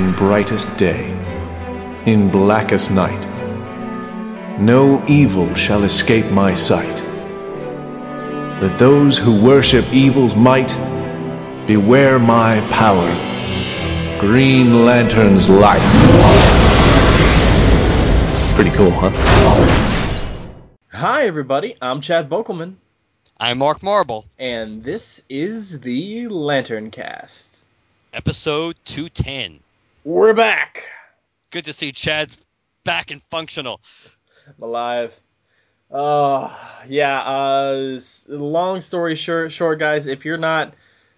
in brightest day, in blackest night. No evil shall escape my sight. Let those who worship evil's might beware my power. Green Lantern's light. Pretty cool, huh? Hi, everybody. I'm Chad Bokelman, I'm Mark Marble, and this is the Lantern Cast. episode 210. We're back. Good to see Chad back and functional. I'm alive. Uh, yeah. Uh, long story short, short, guys. If you're not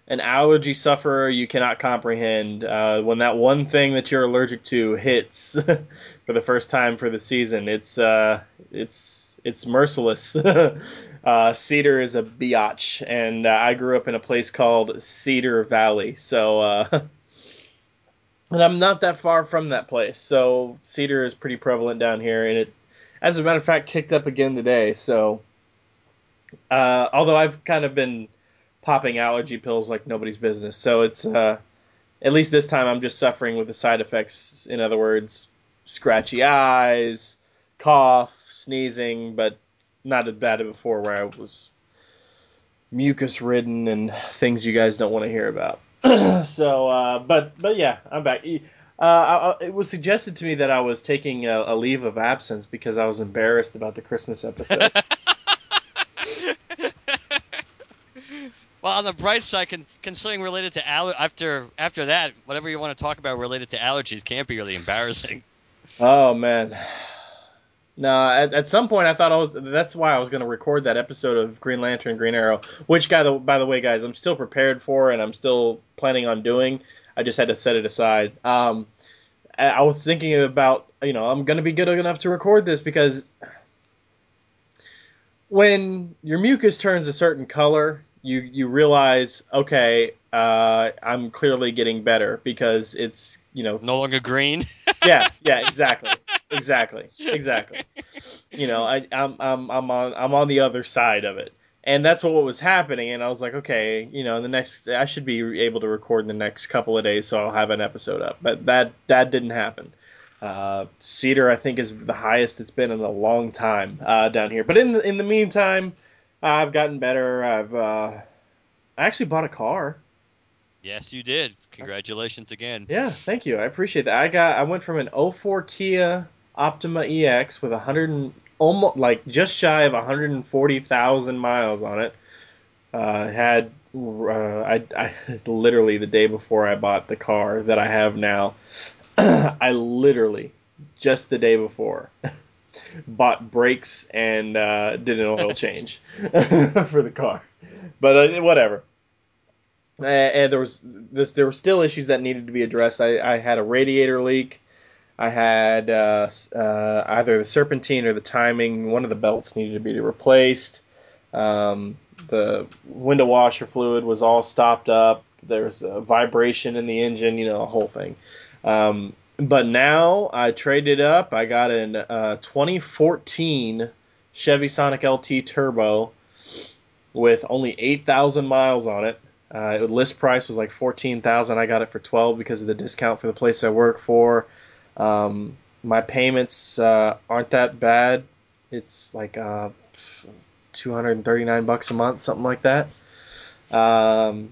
an allergy sufferer, you cannot comprehend uh, when that one thing that you're allergic to hits for the first time for the season. It's uh, it's it's merciless. uh, Cedar is a biatch, and uh, I grew up in a place called Cedar Valley, so. Uh, And I'm not that far from that place, so cedar is pretty prevalent down here, and it, as a matter of fact, kicked up again today. So, uh, although I've kind of been popping allergy pills like nobody's business, so it's uh, at least this time I'm just suffering with the side effects. In other words, scratchy eyes, cough, sneezing, but not as bad as before where I was mucus ridden and things you guys don't want to hear about. so, uh, but but yeah, I'm back. Uh, I, it was suggested to me that I was taking a, a leave of absence because I was embarrassed about the Christmas episode. Well, on the bright side, con- considering related to aller- after after that, whatever you want to talk about related to allergies can't be really embarrassing. oh man. No, at, at some point I thought I was. That's why I was going to record that episode of Green Lantern, Green Arrow. Which, guy, by the way, guys, I'm still prepared for and I'm still planning on doing. I just had to set it aside. Um, I was thinking about, you know, I'm going to be good enough to record this because when your mucus turns a certain color, you you realize, okay, uh, I'm clearly getting better because it's, you know, No longer green. yeah, yeah, exactly, exactly, exactly. You know, I, I'm I'm I'm on I'm on the other side of it, and that's what was happening. And I was like, okay, you know, the next I should be able to record in the next couple of days, so I'll have an episode up. But that that didn't happen. Uh, Cedar, I think, is the highest it's been in a long time uh, down here. But in the in the meantime, I've gotten better. I've uh, I actually bought a car. yes, you did. Congratulations again. Yeah, thank you. I appreciate that. I got I went from an 04 Kia Optima EX with 100 almost like just shy of 140,000 miles on it. Uh, had uh, I, I literally the day before I bought the car that I have now, I literally just the day before bought brakes and uh, did an oil change for the car. But uh, whatever. And there was this, there were still issues that needed to be addressed. I, I had a radiator leak. I had uh, uh, either the serpentine or the timing. One of the belts needed to be replaced. Um, the window washer fluid was all stopped up. There was a vibration in the engine. You know, a whole thing. Um, but now I traded up. I got an uh, 2014 Chevy Sonic LT Turbo with only 8,000 miles on it. Uh, it- list price was like 14,000. I got it for 12 because of the discount for the place I work for. Um, my payments uh, aren't that bad. It's like uh, 239 bucks a month, something like that. Um,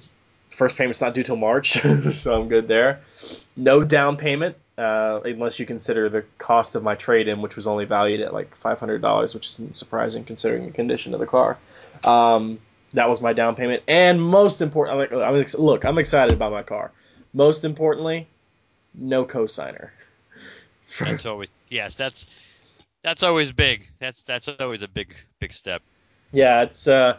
first payment's not due till March, so I'm good there. No down payment, uh, unless you consider the cost of my trade-in, which was only valued at like $500, which isn't surprising considering the condition of the car. Um, that was my down payment, and most important, I'm I'm look, I'm excited about my car. Most importantly, no cosigner. That's always yes. That's that's always big. That's that's always a big big step. Yeah, it's uh,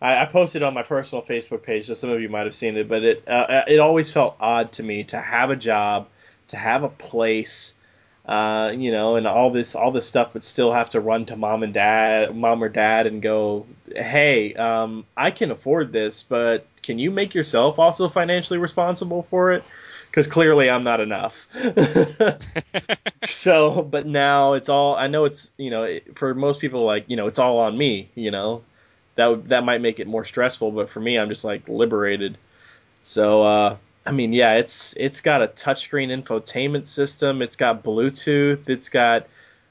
I, I posted on my personal Facebook page, so some of you might have seen it, but it uh, it always felt odd to me to have a job, to have a place, uh, you know, and all this all this stuff, but still have to run to mom and dad, mom or dad, and go, hey, um, I can afford this, but can you make yourself also financially responsible for it? Because clearly I'm not enough. so, but now it's all. I know it's you know for most people like you know it's all on me. You know that would, that might make it more stressful, but for me I'm just like liberated. So uh, I mean, yeah, it's it's got a touchscreen infotainment system. It's got Bluetooth. It's got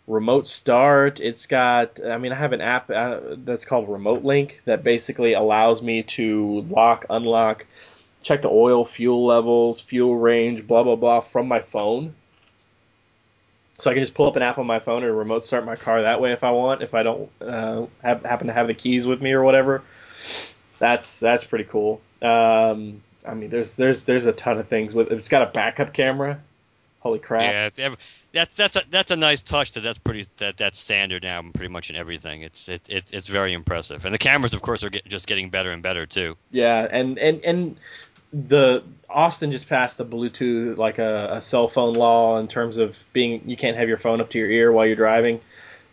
remote start. It's got. I mean, I have an app uh, that's called Remote Link that basically allows me to lock, unlock, check the oil, fuel levels, fuel range, blah blah blah from my phone. So I can just pull up an app on my phone and remote start my car that way if I want. If I don't uh, have, happen to have the keys with me or whatever, that's that's pretty cool. Um, I mean, there's there's there's a ton of things with. It's got a backup camera. Holy crap! Yeah, that's that's a that's a nice touch. That that's pretty that that's standard now, pretty much in everything. It's it, it it's very impressive, and the cameras, of course, are get, just getting better and better too. Yeah, and and and the Austin just passed a Bluetooth like a, a, cell phone law in terms of being you can't have your phone up to your ear while you're driving.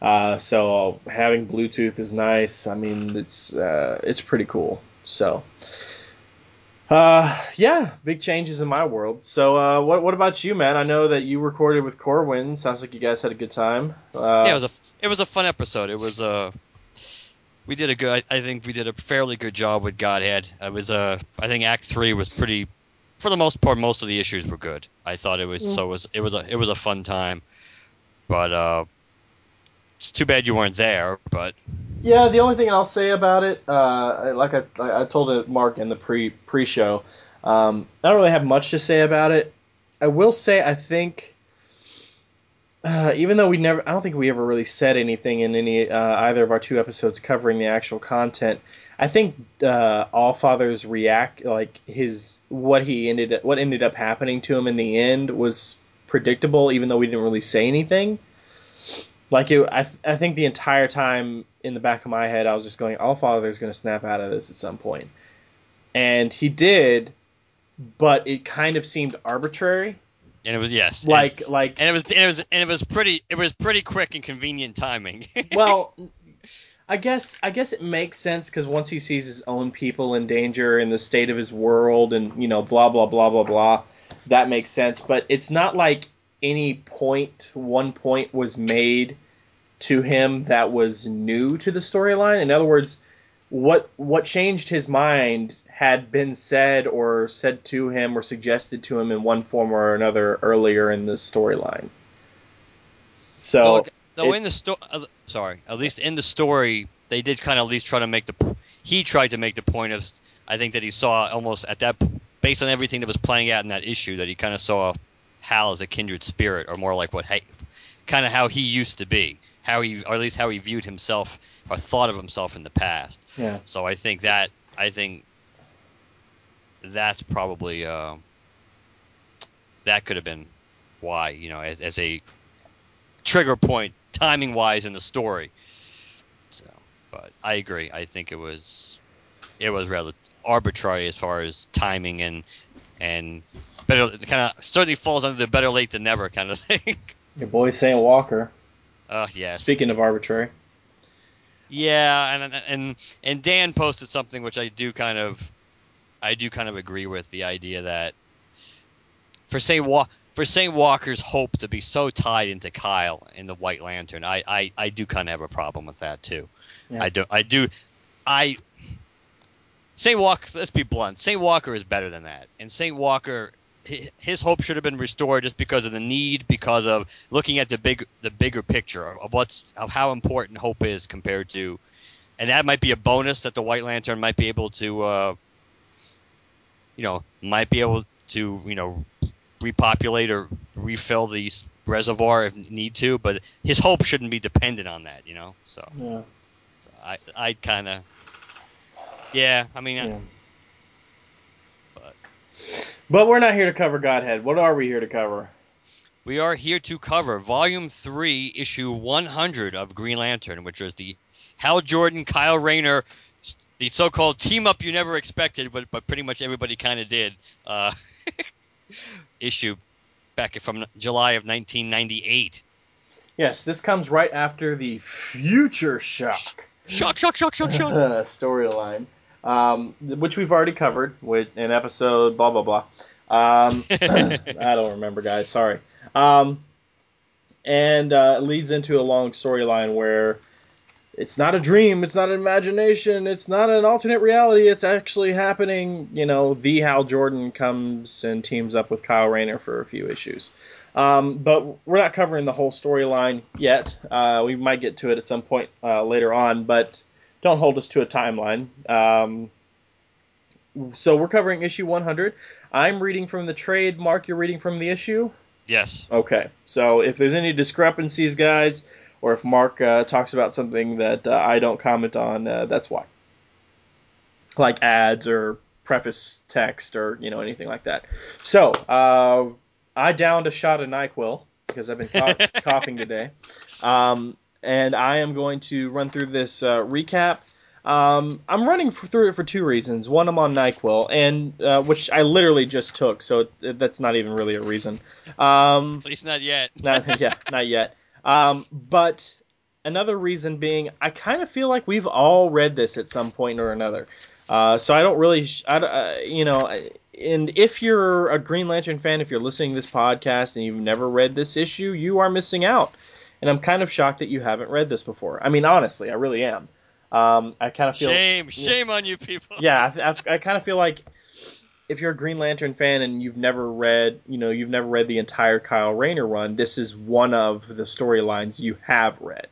Uh, so having Bluetooth is nice. I mean, it's uh, it's pretty cool. So. Uh, yeah, big changes in my world. So, uh, what what about you, man? I know that you recorded with Corwin. Sounds like you guys had a good time. Uh, yeah, it was a it was a fun episode. It was uh, we did a good. I think we did a fairly good job with Godhead. It was uh, I think Act Three was pretty, for the most part, most of the issues were good. I thought it was mm. so it was it was a it was a fun time, but uh, it's too bad you weren't there. But yeah, the only thing I'll say about it, uh, like I, I told it Mark in the pre pre show, um, I don't really have much to say about it. I will say I think, uh, even though we never, I don't think we ever really said anything in any uh, either of our two episodes covering the actual content. I think uh, All Father's react like his what he ended what ended up happening to him in the end was predictable, even though we didn't really say anything. Like it, I, I think the entire time in the back of my head, I was just going, "All Father's going to snap out of this at some point," and he did, but it kind of seemed arbitrary. And it was yes, like and, like, and it was and it was and it was pretty it was pretty quick and convenient timing. well, I guess I guess it makes sense because once he sees his own people in danger in the state of his world and you know blah blah blah blah blah, that makes sense. But it's not like any point one point was made to him that was new to the storyline. In other words, what what changed his mind had been said or said to him or suggested to him in one form or another earlier in the storyline. So, though, in the story, uh, sorry, at least in the story, they did kind of at least try to make the he tried to make the point of I think that he saw almost at that based on everything that was playing out in that issue that he kind of saw Hal as a kindred spirit or more like what kind of how he used to be how he, or at least how he viewed himself or thought of himself in the past. Yeah. So I think that I think that's probably uh, that could have been why you know as, as a trigger point timing wise in the story. So, but I agree. I think it was it was rather arbitrary as far as timing and and better kind of certainly falls under the better late than never kind of thing. Your boy St. Walker. Uh, yeah. Speaking of arbitrary. Yeah, and and and Dan posted something which I do kind of, I do kind of agree with the idea that for say Wa- for St. Walker's hope to be so tied into Kyle in the White Lantern, I I, I do kind of have a problem with that too. Yeah. I do I do I St. Walker. Let's be blunt. St. Walker is better than that, and St. Walker his hope should have been restored just because of the need, because of looking at the big the bigger picture of what's of how important hope is compared to, and that might be a bonus that the White Lantern might be able to, uh, you know, might be able to you know repopulate or refill the reservoir if need to, but his hope shouldn't be dependent on that, you know. So, yeah. so I I kind of yeah, I mean. Yeah. I, but we're not here to cover Godhead. What are we here to cover? We are here to cover Volume 3, Issue 100 of Green Lantern, which was the Hal Jordan, Kyle Rayner, the so called team up you never expected, but, but pretty much everybody kind of did, uh, issue back from July of 1998. Yes, this comes right after the Future Shock. Shock, shock, shock, shock, shock. storyline um, which we've already covered with an episode, blah blah blah. Um, I don't remember, guys. Sorry. Um, and uh, leads into a long storyline where it's not a dream, it's not an imagination, it's not an alternate reality, it's actually happening. You know, the Hal Jordan comes and teams up with Kyle Rayner for a few issues. Um, but we're not covering the whole storyline yet. Uh, we might get to it at some point uh, later on, but don't hold us to a timeline. Um, so we're covering issue 100. I'm reading from the trade. Mark, you're reading from the issue? Yes. Okay. So if there's any discrepancies, guys, or if Mark uh, talks about something that uh, I don't comment on, uh, that's why. Like ads or preface text or you know anything like that. So uh, I downed a shot of Nyquil because I've been cough- coughing today, um, and I am going to run through this uh, recap. Um, I'm running for, through it for two reasons. One, I'm on Nyquil, and uh, which I literally just took, so it, that's not even really a reason. Um, At least not yet. not, yeah, not yet. Um, but another reason being, I kind of feel like we've all read this at some point or another. Uh, so I don't really, I, uh, you know, and if you're a Green Lantern fan, if you're listening to this podcast and you've never read this issue, you are missing out. And I'm kind of shocked that you haven't read this before. I mean, honestly, I really am. Um, I kind of feel shame, shame on you people. yeah, I, I, I kind of feel like if you're a Green Lantern fan and you've never read, you know, you've never read the entire Kyle Rayner run, this is one of the storylines you have read.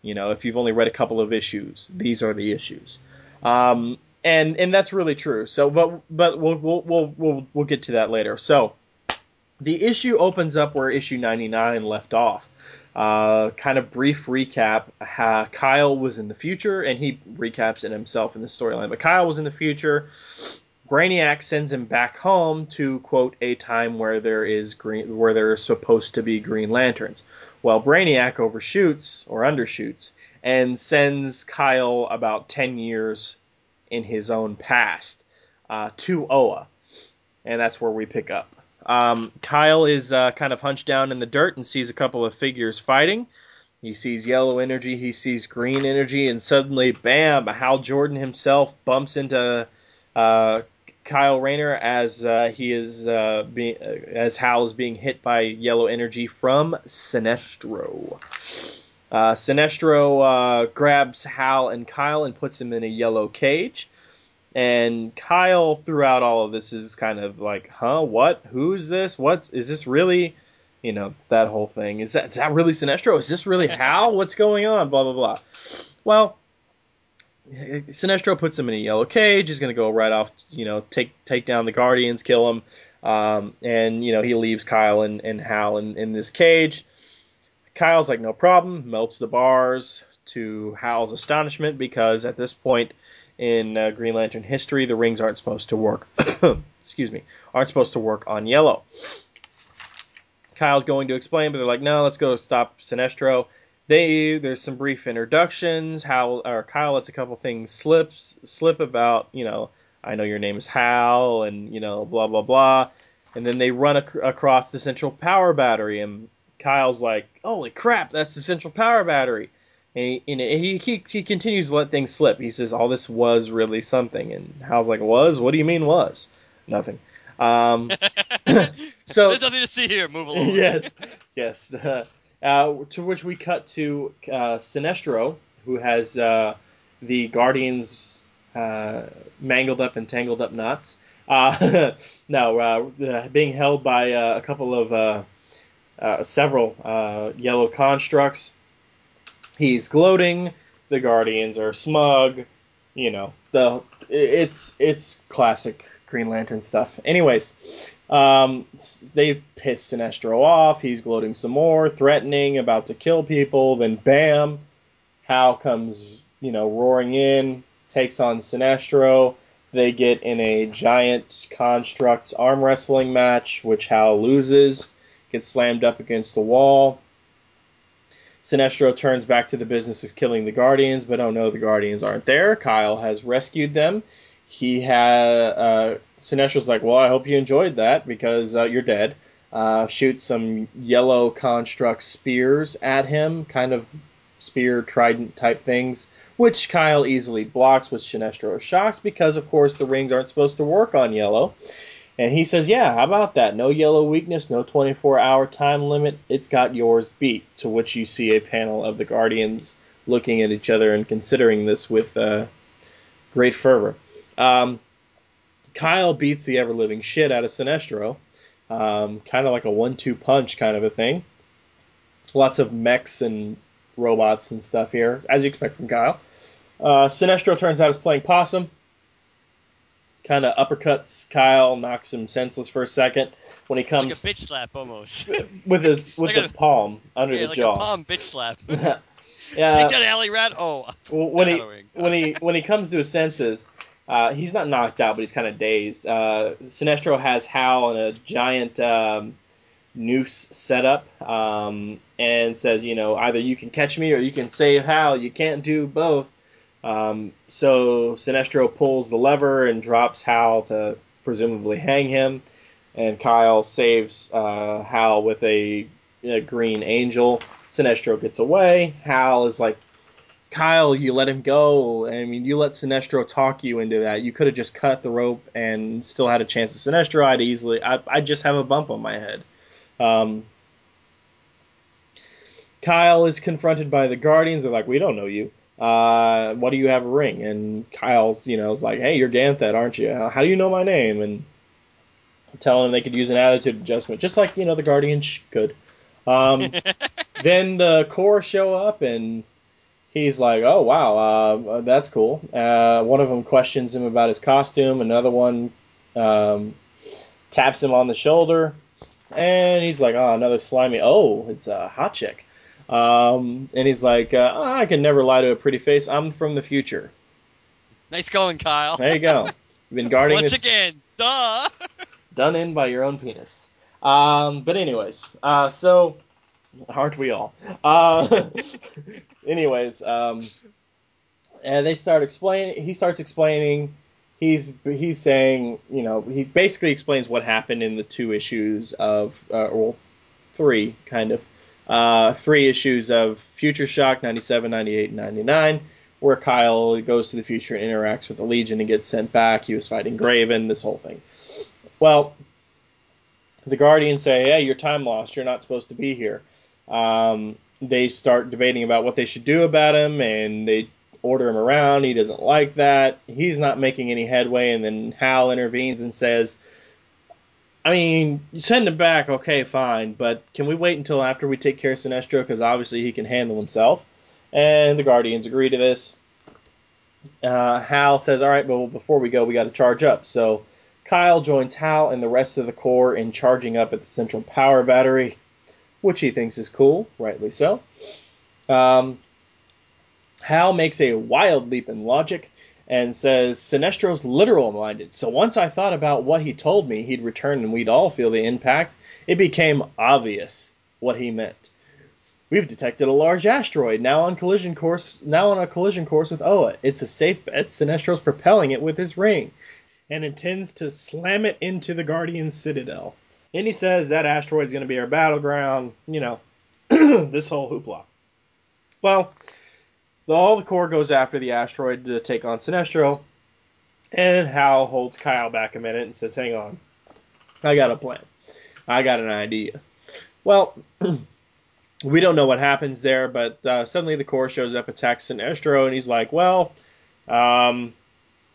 You know, if you've only read a couple of issues, these are the issues. Um, and and that's really true. So, but but we'll we'll we'll we'll, we'll get to that later. So, the issue opens up where issue 99 left off. Uh, kind of brief recap. Uh, Kyle was in the future, and he recaps it himself in the storyline. But Kyle was in the future. Brainiac sends him back home to quote a time where there is green, where there are supposed to be Green Lanterns. Well, Brainiac overshoots or undershoots and sends Kyle about ten years in his own past uh, to Oa, and that's where we pick up. Um, Kyle is uh, kind of hunched down in the dirt and sees a couple of figures fighting. He sees yellow energy, he sees green energy, and suddenly, bam! Hal Jordan himself bumps into uh, Kyle Rayner as uh, he is uh, being as Hal is being hit by yellow energy from Sinestro. Uh, Sinestro uh, grabs Hal and Kyle and puts him in a yellow cage. And Kyle, throughout all of this, is kind of like, huh, what? Who's this? What is this really? You know, that whole thing. Is that is that really Sinestro? Is this really Hal? What's going on? Blah blah blah. Well, Sinestro puts him in a yellow cage. He's going to go right off, you know, take take down the Guardians, kill him, um, and you know he leaves Kyle and, and Hal in, in this cage. Kyle's like, no problem, melts the bars to Hal's astonishment because at this point in uh, Green Lantern history, the rings aren't supposed to work. excuse me, aren't supposed to work on yellow. Kyle's going to explain, but they're like, no, let's go stop Sinestro. They there's some brief introductions. How or Kyle lets a couple things slips slip about, you know, I know your name is Hal, and you know, blah blah blah. And then they run ac- across the central power battery, and Kyle's like, "Holy crap, that's the central power battery!" And he, he, he, he continues to let things slip. He says, "All this was really something," and Hal's like, "Was? What do you mean was? Nothing." Um, so there's nothing to see here. Move along. yes, yes. Uh, to which we cut to uh, Sinestro, who has uh, the Guardians uh, mangled up and tangled up knots. Uh, no, uh, being held by a couple of several yellow constructs. He's gloating. The Guardians are smug. You know, the it's it's classic Green Lantern stuff. Anyways, um, they piss Sinestro off. He's gloating some more, threatening, about to kill people. Then, bam, Hal comes, you know, roaring in, takes on Sinestro. They get in a giant construct arm wrestling match, which Hal loses, gets slammed up against the wall. Sinestro turns back to the business of killing the Guardians, but oh no, the Guardians aren't there. Kyle has rescued them. He had uh, Sinestro's like, well, I hope you enjoyed that because uh, you're dead. Uh, shoots some yellow construct spears at him, kind of spear trident type things, which Kyle easily blocks, which Sinestro shocked because, of course, the rings aren't supposed to work on yellow. And he says, Yeah, how about that? No yellow weakness, no 24 hour time limit. It's got yours beat. To which you see a panel of the Guardians looking at each other and considering this with uh, great fervor. Um, Kyle beats the ever living shit out of Sinestro, um, kind of like a one two punch kind of a thing. Lots of mechs and robots and stuff here, as you expect from Kyle. Uh, Sinestro turns out is playing possum. Kind of uppercuts Kyle, knocks him senseless for a second. When he Like a comes bitch slap almost. with his with like the a- palm under yeah, the like jaw. a palm bitch slap. yeah. Take that alley rat. Oh, when he when he when he comes to his senses, uh, he's not knocked out, but he's kind of dazed. Uh, Sinestro has Hal in a giant um, noose set up um, and says, you know, either you can catch me or you can save Hal. You can't do both. Um, so Sinestro pulls the lever and drops Hal to presumably hang him, and Kyle saves uh, Hal with a, a green angel. Sinestro gets away. Hal is like, Kyle, you let him go. I mean, you let Sinestro talk you into that. You could have just cut the rope and still had a chance at Sinestro. I'd easily, I, I'd just have a bump on my head. Um, Kyle is confronted by the Guardians. They're like, we don't know you. Uh, what do you have a ring? And Kyle's, you know, is like, hey, you're Ganthet, aren't you? How do you know my name? And telling them they could use an attitude adjustment, just like you know the Guardians sh- could. Um, then the Corps show up and he's like, "Oh wow, uh, that's cool." Uh, one of them questions him about his costume. Another one um, taps him on the shoulder, and he's like, "Oh, another slimy. Oh, it's a hot chick." Um, and he's like, uh, oh, "I can never lie to a pretty face. I'm from the future." nice going, Kyle. There you go. You've been guarding Once this again, duh. done in by your own penis. Um, but anyways, uh, so aren't we all? Uh, anyways, um, and they start explaining. He starts explaining. He's he's saying, you know, he basically explains what happened in the two issues of, uh, well, three kind of, uh, three issues of Future Shock 97, 98, and 99, where Kyle goes to the future and interacts with the Legion and gets sent back. He was fighting Grayven, this whole thing. Well, the Guardians say, "Hey, you're time lost. You're not supposed to be here." Um, they start debating about what they should do about him, and they order him around. He doesn't like that. He's not making any headway, and then Hal intervenes and says, "I mean, send him back, okay, fine, but can we wait until after we take care of Sinestro? Because obviously he can handle himself." And the Guardians agree to this. Uh, Hal says, "All right, but before we go, we got to charge up." So Kyle joins Hal and the rest of the Corps in charging up at the central power battery, which he thinks is cool, rightly so. Um, Hal makes a wild leap in logic and says Sinestro's literal minded. So once I thought about what he told me he'd return and we'd all feel the impact, it became obvious what he meant. We've detected a large asteroid now on collision course now on a collision course with Oa. It's a safe bet. Sinestro's propelling it with his ring and intends to slam it into the Guardian Citadel. And he says that asteroid's going to be our battleground, you know, this whole hoopla. Well, all the Corps goes after the asteroid to take on Sinestro, and Hal holds Kyle back a minute and says, Hang on, I got a plan. I got an idea. Well, we don't know what happens there, but uh, suddenly the Corps shows up, attacks Sinestro, and he's like, Well, um,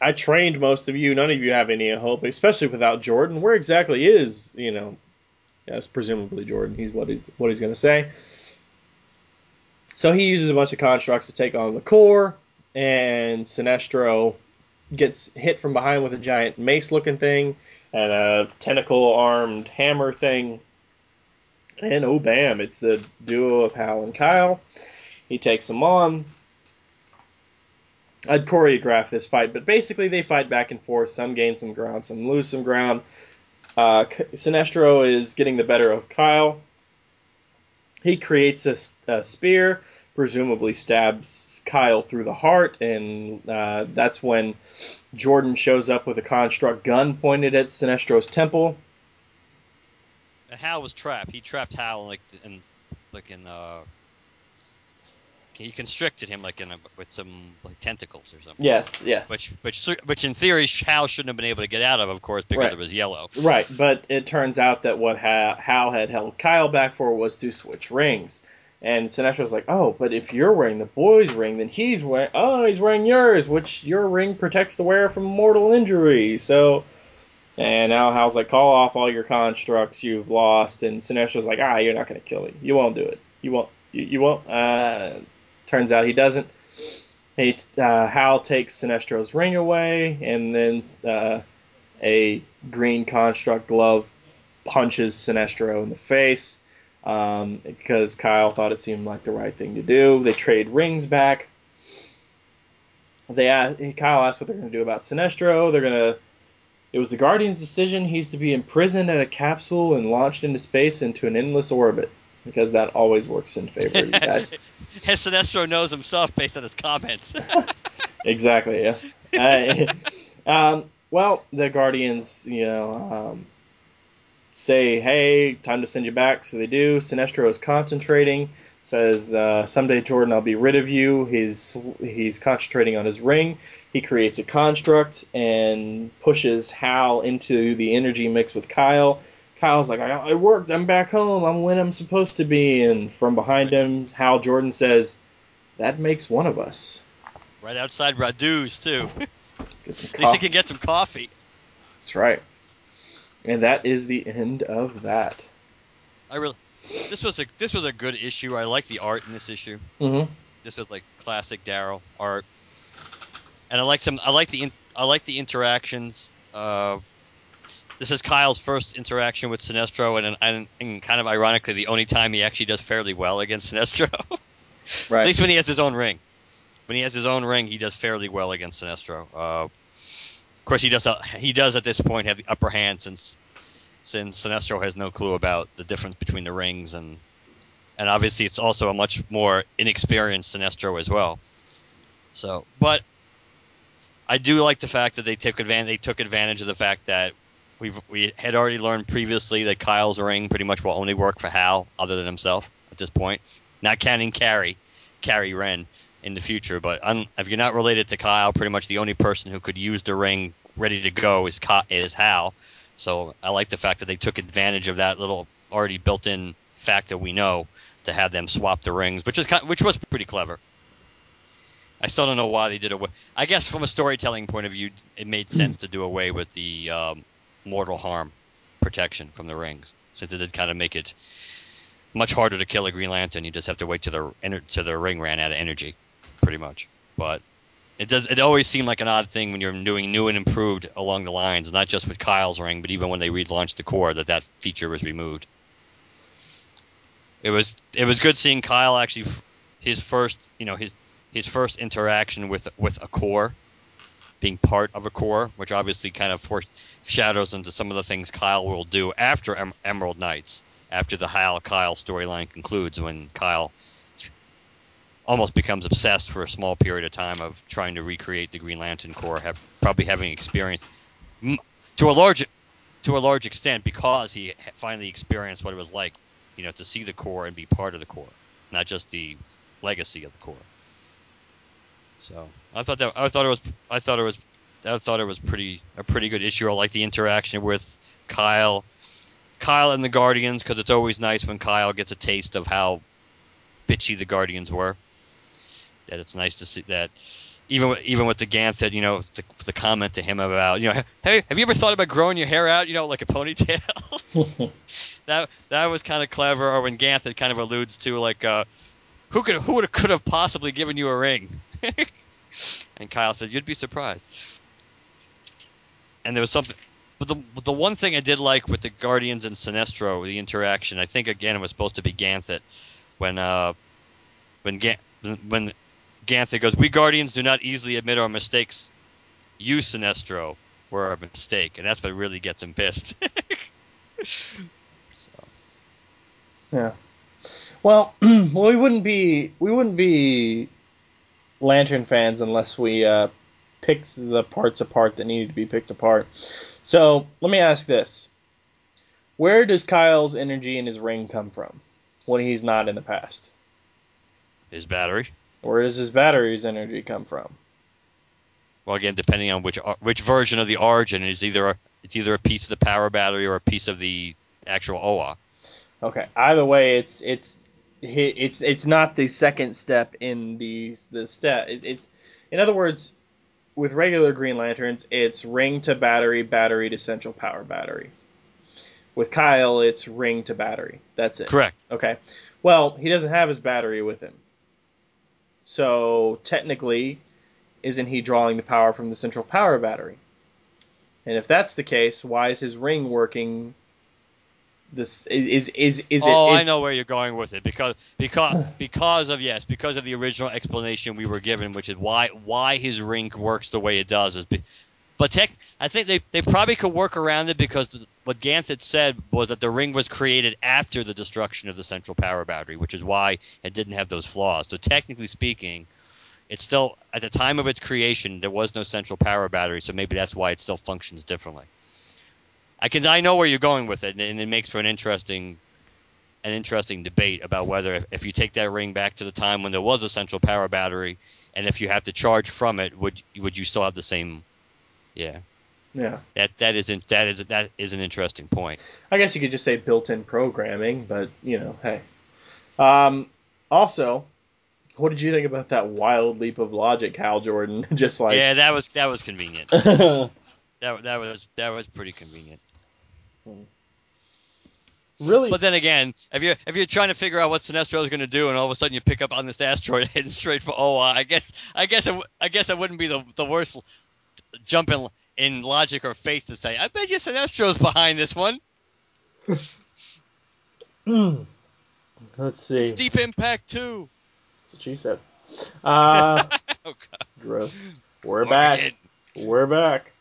I trained most of you. None of you have any hope, especially without Jordan. Where exactly is, you know, yes, presumably Jordan. He's what he's what he's going to say. So he uses a bunch of constructs to take on the Corps, and Sinestro gets hit from behind with a giant mace-looking thing and a tentacle-armed hammer thing. And oh, bam! It's the duo of Hal and Kyle. He takes them on. I'd choreograph this fight, but basically they fight back and forth. Some gain some ground, some lose some ground. Uh, Sinestro is getting the better of Kyle. He creates a, a spear, presumably stabs Kyle through the heart, and uh, that's when Jordan shows up with a construct gun pointed at Sinestro's temple. And Hal was trapped. He trapped Hal like in like in uh. He constricted him like in a, with some like tentacles or something. Yes, yes. Which, which, which in theory, Hal shouldn't have been able to get out of, of course, because Right. it was yellow. Right, but it turns out that what ha- Hal had held Kyle back for was to switch rings. And Sinestro's like, oh, but if you're wearing the boy's ring, then he's wearing, oh, he's wearing yours, which your ring protects the wearer from mortal injury. So, and now Hal's like, call off all your constructs you've lost. And Sinestro's like, ah, you're not going to kill me. You won't do it. You won't. You, you won't. Uh, turns out he doesn't. He, uh, Hal takes Sinestro's ring away, and then uh, a green construct glove punches Sinestro in the face um, because Kyle thought it seemed like the right thing to do. They trade rings back. They asked, Kyle asks what they're going to do about Sinestro. They're going to. It was the Guardian's decision. He's to be imprisoned at a capsule and launched into space into an endless orbit because that always works in favor of you guys. Sinestro knows himself based on his comments. exactly. Yeah. Uh, um, well, the Guardians, you know, um, say, "Hey, time to send you back." So they do. Sinestro is concentrating. Says, uh, "Someday, Jordan, I'll be rid of you." He's he's concentrating on his ring. He creates a construct and pushes Hal into the energy mix with Kyle. Kyle's like, "I, I worked. I'm back home. I'm when I'm supposed to be." And from behind him, Hal Jordan says, "That makes one of us." Right outside Radu's too. Get some At least he can get some coffee. That's right. And that is the end of that. I really, this was a this was a good issue. I like the art in this issue. Mm-hmm. This was like classic Darryl art, and I like some. I like the in, I like the interactions. Uh, this is Kyle's first interaction with Sinestro, and, and, and kind of ironically, the only time he actually does fairly well against Sinestro. Right. At least when he has his own ring. When he has his own ring, he does fairly well against Sinestro. Uh, of course, he does. Uh, he does at this point have the upper hand since since Sinestro has no clue about the difference between the rings, and and obviously it's also a much more inexperienced Sinestro as well. So, but I do like the fact that they took advantage. They took advantage of the fact that we we had already learned previously that Kyle's ring pretty much will only work for Hal, other than himself at this point. Not counting Carrie, Carrie Wren in the future. But un, if you're not related to Kyle, pretty much the only person who could use the ring ready to go is is Hal. So I like the fact that they took advantage of that little already built-in fact that we know to have them swap the rings, which is which was pretty clever. I still don't know why they did it. I guess from a storytelling point of view, it made sense to do away with the um, mortal harm protection from the rings, since it did kind of make it much harder to kill a Green Lantern. You just have to wait till the till the ring ran out of energy, pretty much. But it does. It always seemed like an odd thing when you're doing new and improved along the lines, not just with Kyle's ring, but even when they relaunched the Corps, that that feature was removed. It was it was good seeing Kyle actually his first you know his his first interaction with with a Corps, being part of a Corps, which obviously kind of foreshadows into some of the things Kyle will do after em- Emerald Knights, after the Hal Kyle storyline concludes, when Kyle almost becomes obsessed for a small period of time of trying to recreate the Green Lantern Corps, have, probably having experience to a large to a large extent because he finally experienced what it was like, you know, to see the Corps and be part of the Corps, not just the legacy of the Corps. So I thought that I thought it was I thought it was I thought it was pretty a pretty good issue. I like the interaction with Kyle, Kyle and the Guardians because it's always nice when Kyle gets a taste of how bitchy the Guardians were that it's nice to see that even with, even with the Ganthet, you know, the, the comment to him about, you know, hey, have you ever thought about growing your hair out, you know, like a ponytail? that that was kind of clever. Or when Ganthet kind of alludes to like, uh, who could who would have could have possibly given you a ring? and Kyle said, you'd be surprised. And there was something. But the the one thing I did like with the Guardians and Sinestro, the interaction, I think again it was supposed to be Ganthet when uh when when Ganthet goes, "We Guardians do not easily admit our mistakes. You, Sinestro, were a mistake," and that's what really gets him pissed. so. Yeah. Well, well, we wouldn't be we wouldn't be Lantern fans unless we uh, picked the parts apart that needed to be picked apart. So let me ask this: Where does Kyle's energy in his ring come from when he's not in the past? His battery. Where does his battery's energy come from? Well, again, depending on which which version of the origin is either a, it's either a piece of the power battery or a piece of the actual OA. Okay. Either way, it's it's it's it's not the second step in the the step. It, it's in other words, with regular Green Lanterns, it's ring to battery, battery to central power battery. With Kyle, it's ring to battery. That's it. Correct. Okay. Well, he doesn't have his battery with him. So technically, isn't he drawing the power from the central power battery? And if that's the case, why is his ring working? This is is is oh, it? I know where you're going with it because because because of yes, because of the original explanation we were given, which is why why his ring works the way it does is. Be, but tech, I think they, they probably could work around it because what Ganthet had said was that the ring was created after the destruction of the central power battery, which is why it didn't have those flaws. So technically speaking, it's still at the time of its creation there was no central power battery, so maybe that's why it still functions differently. I can I know where you're going with it, and it makes for an interesting an interesting debate about whether if, you take that ring back to the time when there was a central power battery, and if you have to charge from it, would would you still have the same? Yeah, yeah. that that isn't that is that is an interesting point. I guess you could just say built-in programming, but you know, hey. Um, also, what did you think about that wild leap of logic, Hal Jordan? just like, yeah, that was that was convenient. That that was that was pretty convenient. really? But then again, if you're if you're trying to figure out what Sinestro is going to do, and all of a sudden you pick up on this asteroid heading straight for Oa, I guess I guess it, I guess it wouldn't be the the worst jump in in logic or faith to say. I bet you Sinestro's behind this one. Hmm. Let's see. It's Deep Impact too. That's what she said. Uh, Oh God. gross. We're back. We're back.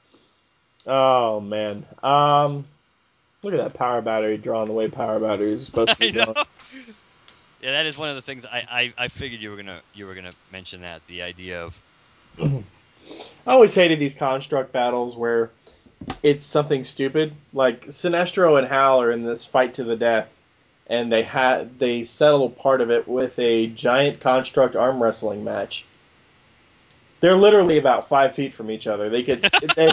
Oh man. Um, look at that power battery drawing away power batteries supposed to be drawn. Yeah, that is one of the things I, I, I figured you were gonna you were gonna mention that the idea of I always hated these construct battles where it's something stupid. Like Sinestro and Hal are in this fight to the death, and they had they settle part of it with a giant construct arm wrestling match. They're literally about five feet from each other. They could they,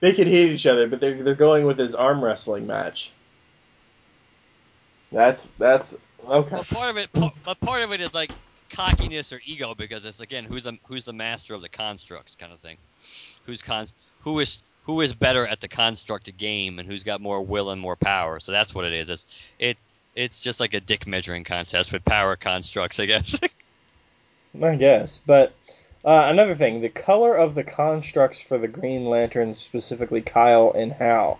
they could hit each other, but they're they're going with this arm wrestling match. That's that's okay. But part of it, but part of it is like cockiness or ego because it's again who's the who's the master of the constructs kind of thing. Who's con who is who is better at the constructed game and who's got more will and more power. So that's what it is. It's it it's just like a dick measuring contest with power constructs, I guess. I guess, but uh, another thing, the color of the constructs for the Green Lanterns, specifically Kyle and Hal.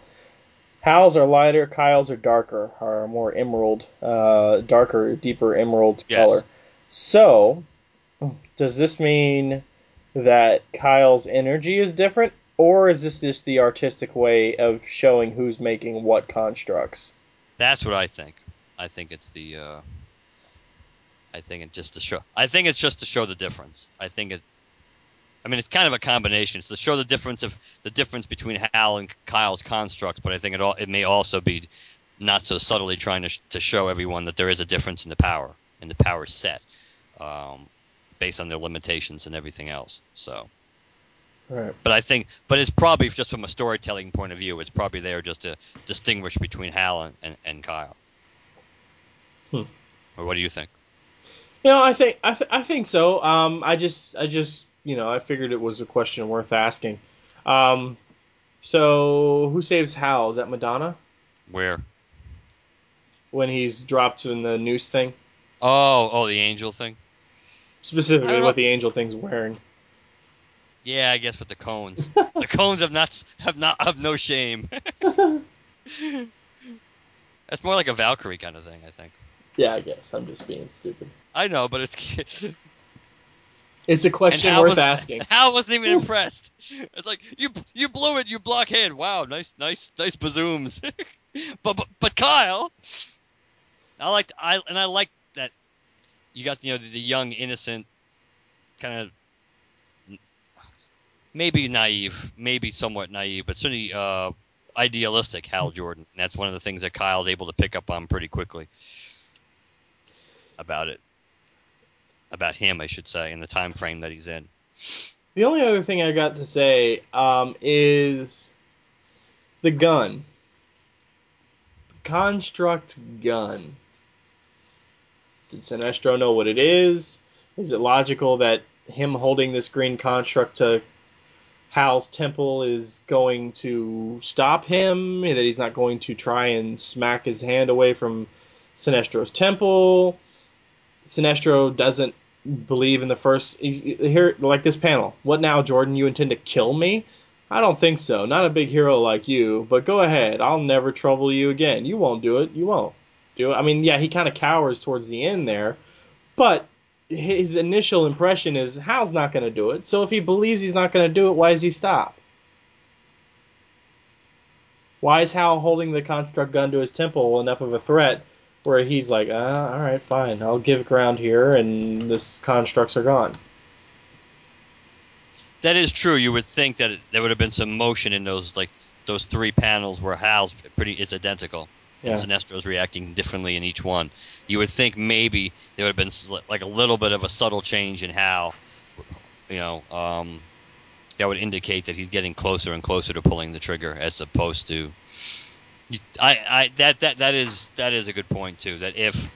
Hal's are lighter, Kyle's are darker, are more emerald, uh, darker, deeper emerald Yes. color. So, does this mean that Kyle's energy is different, or is this just the artistic way of showing who's making what constructs? That's what I think. I think it's the. Uh, I think it just to show. I think it's just to show the difference. I think it. I mean, it's kind of a combination. It's to show the difference of the difference between Hal and Kyle's constructs, but I think it all it may also be not so subtly trying to sh- to show everyone that there is a difference in the power in the power set, um, based on their limitations and everything else. So. Right. But I think, but it's probably just from a storytelling point of view, it's probably there just to distinguish between Hal and, and, and Kyle. Hmm. Or what do you think? You know, I think I, th- I think so. Um, I just I just you know I figured it was a question worth asking. Um, so who saves Hal? Is that Madonna Where? when he's dropped in the noose thing? Oh, oh, the angel thing. Specifically, what the angel thing's wearing. Yeah, I guess with the cones. the cones have not have not have no shame. That's more like a Valkyrie kind of thing, I think. Yeah, I guess I'm just being stupid. I know, but it's It's a question worth was- asking. Hal wasn't even impressed. It's like you you blew it, you blockhead. Wow, nice nice nice bazooms. but, but but Kyle, I liked I and I like that you got you know the, the young innocent kind of maybe naive, maybe somewhat naive, but certainly uh, idealistic Hal Jordan. And that's one of the things that Kyle's able to pick up on pretty quickly about it. About him, I should say, in the time frame that he's in. The only other thing I got to say um, is the gun. Construct gun. Did Sinestro know what it is? Is it logical that him holding this green construct to Hal's temple is going to stop him? That he's not going to try and smack his hand away from Sinestro's temple? Sinestro doesn't believe in the first here like this panel. What now, Jordan? You intend to kill me? I don't think so. Not a big hero like you, but go ahead. I'll never trouble you again. You won't do it. You won't do it. I mean, yeah, he kind of cowers towards the end there, but his initial impression is Hal's not going to do it. So if he believes he's not going to do it, why does he stop? Why is Hal holding the construct gun to his temple enough of a threat where he's like, uh, all right, fine, I'll give ground here, and this constructs are gone. That is true. You would think that it, there would have been some motion in those like those three panels where Hal's pretty is identical. Yeah. And Sinestro's reacting differently in each one. You would think maybe there would have been like a little bit of a subtle change in Hal, you know, um, that would indicate that he's getting closer and closer to pulling the trigger, as opposed to. I, I that that that is that is a good point too. That if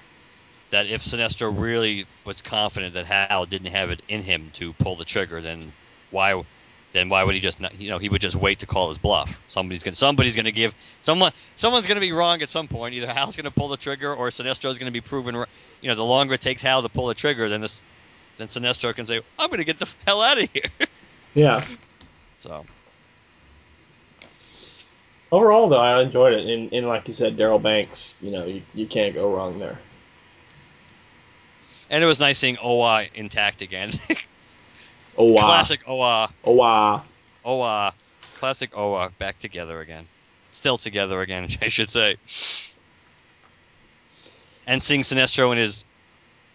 that if Sinestro really was confident that Hal didn't have it in him to pull the trigger, then why then why would he just not, you know he would just wait to call his bluff somebody's gonna somebody's gonna give someone someone's gonna be wrong at some point either hal's gonna pull the trigger or sinestro's gonna be proven you know the longer it takes hal to pull the trigger then this then sinestro can say i'm gonna get the hell out of here Yeah. so Overall, though, I enjoyed it. And, and like you said, Darryl Banks, you know, you, you can't go wrong there. and it was nice seeing oa intact again Oh, wow. classic oa Oh, wow. oa classic oa back together again still together again i should say and seeing sinestro in his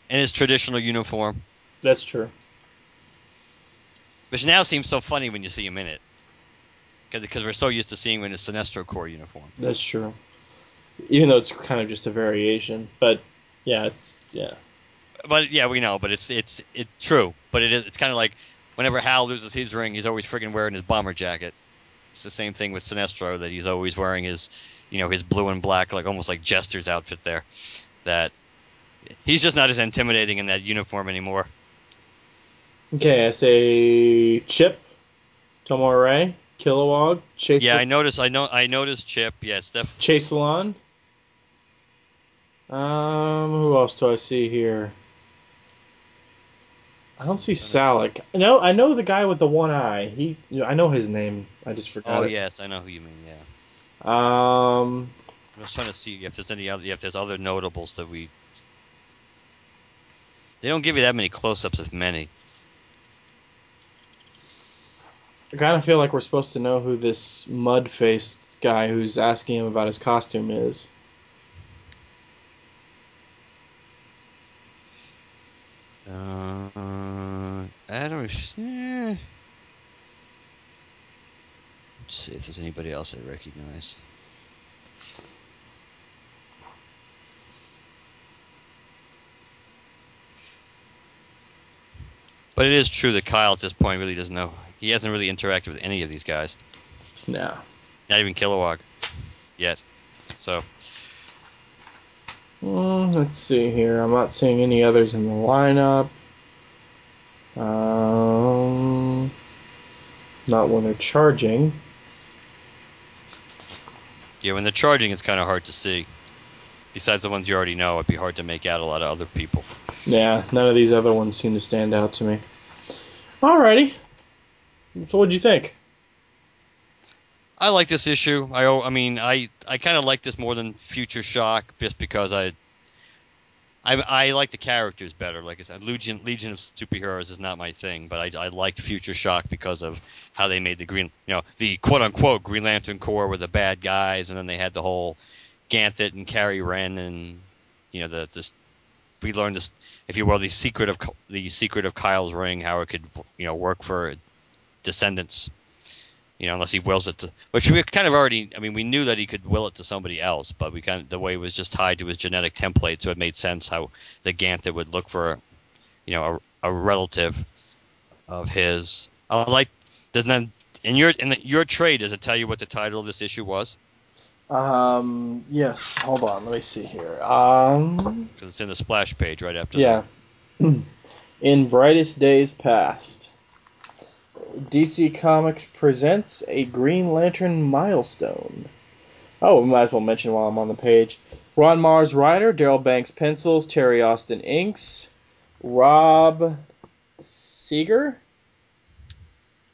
in his traditional uniform That's true. Which now seems so funny when you see him in it. Because we're so used to seeing him in his Sinestro Corps uniform. That's true. Even though it's kind of just a variation. But, yeah, it's, yeah. But yeah, we know, but it's it's it's true. But it is it's kind of like whenever Hal loses his ring, he's always friggin' wearing his bomber jacket. It's the same thing with Sinestro that he's always wearing his, you know, his blue and black, like almost like Jester's outfit there. That he's just not as intimidating in that uniform anymore. Okay, I say Chip, Tomar, Kilowog, Chase, Yeah, I noticed. I know. I noticed Chip. Yeah, Steph. Chase Salon. Um, who else do I see here? I don't see Salaak. No, I know the guy with the one eye. He, I know his name. I just forgot Oh it. yes, I know who you mean. Yeah. Um, I was trying to see if there's any other if there's other notables that we. They don't give you that many close-ups, of many. I kind of feel like we're supposed to know who this mud-faced guy who's asking him about his costume is. Uh, I don't. Eh. Let's see if there's anybody else I recognize. But it is true that Kyle at this point really doesn't know. He hasn't really interacted with any of these guys. No. Not even Kilowog yet. So Mm, let's see here. I'm not seeing any others in the lineup. Um, not when they're charging. yeah, when they're charging, it's kind of hard to see. Besides the ones you already know, it'd be hard to make out a lot of other people. Yeah, none of these other ones seem to stand out to me. Alrighty. So what'd you think? I like this issue. I I mean I I kind of like this more than Future Shock just because I I I like the characters better. Like I said, Legion Legion of Superheroes is not my thing, but I I liked Future Shock because of how they made the green you know the quote unquote Green Lantern Corps were the bad guys, and then they had the whole Ganthet and Carrie Wren and you know the this we learned this if you will the secret of the secret of Kyle's ring how it could you know work for descendants you know, unless he wills it to, which we kind of already, I mean, we knew that he could will it to somebody else, but we kind of, the way it was just tied to his genetic template, so it made sense how the Ganthet would look for, you know, a, a relative of his. I like, doesn't that, in your, in the, your trade, does it tell you what the title of this issue was? Um, yes. Hold on. Let me see here. Um, because it's in the splash page right after. yeah. In brightest days past, DC Comics presents a Green Lantern milestone. Oh, we might as well mention while I'm on the page. Ron Marz writer, Darryl Banks pencils, Terry Austin inks, Rob Seeger.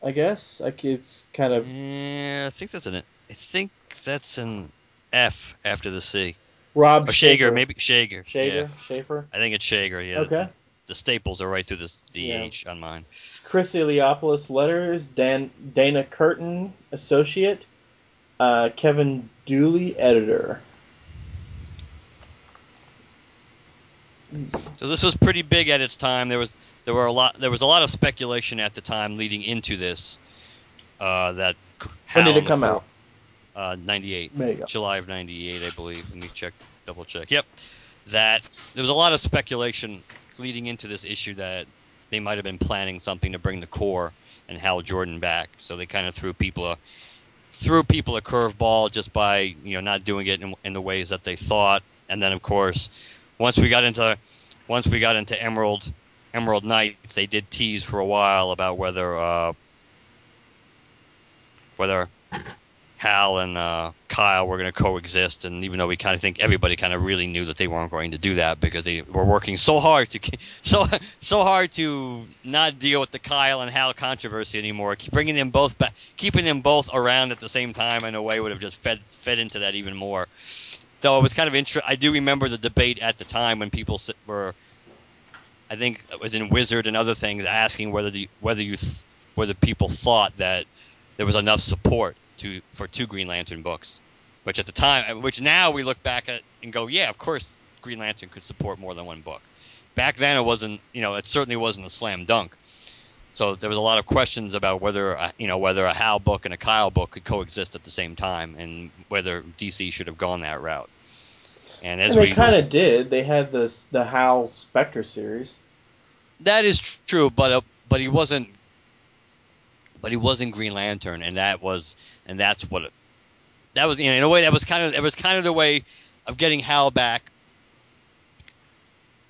I guess like it's kind of Yeah, I think that's an. I think that's an F after the C. Rob Or Shager, Schaefer. maybe Shager. Shager, Yeah, Schaefer. I think it's Shager. Yeah. Okay. The, the staples are right through the, the Yeah. H on mine. Chris Eliopoulos letters, Dan Dana Curtin associate, uh, Kevin Dooley editor. So this was pretty big at its time. There was there were a lot there was a lot of speculation at the time leading into this. Uh, that When did it come out? Uh, ninety eight. There you go. July of '98, I believe. Let me check, double check. Yep, that there was a lot of speculation leading into this issue that they might have been planning something to bring the Corps and Hal Jordan back. So they kind of threw people a threw people a curveball just by you know not doing it in, in the ways that they thought. And then of course, once we got into once we got into Emerald Emerald Knights, they did tease for a while about whether uh, whether Hal and uh, Kyle were going to coexist, and even though we kind of think everybody kind of really knew that they weren't going to do that because they were working so hard to so so hard to not deal with the Kyle and Hal controversy anymore, bringing them both back, keeping them both around at the same time in a way would have just fed fed into that even more. Though it was kind of interesting. I do remember the debate at the time when people were, I think it was in Wizard and other things, asking whether the whether you th- whether people thought that there was enough support to for two Green Lantern books, which at the time, which now we look back at and go, yeah, of course Green Lantern could support more than one book. Back then, it wasn't, you know, it certainly wasn't a slam dunk. So there was a lot of questions about whether, you know, whether a Hal book and a Kyle book could coexist at the same time, and whether DC should have gone that route. And as And they we kind of did. They had this the Hal Spectre series. That is true, but uh, but he wasn't. But he wasn't Green Lantern, and that was and that's what. It, that was you know, in a way that was kind of it was kind of the way of getting Hal back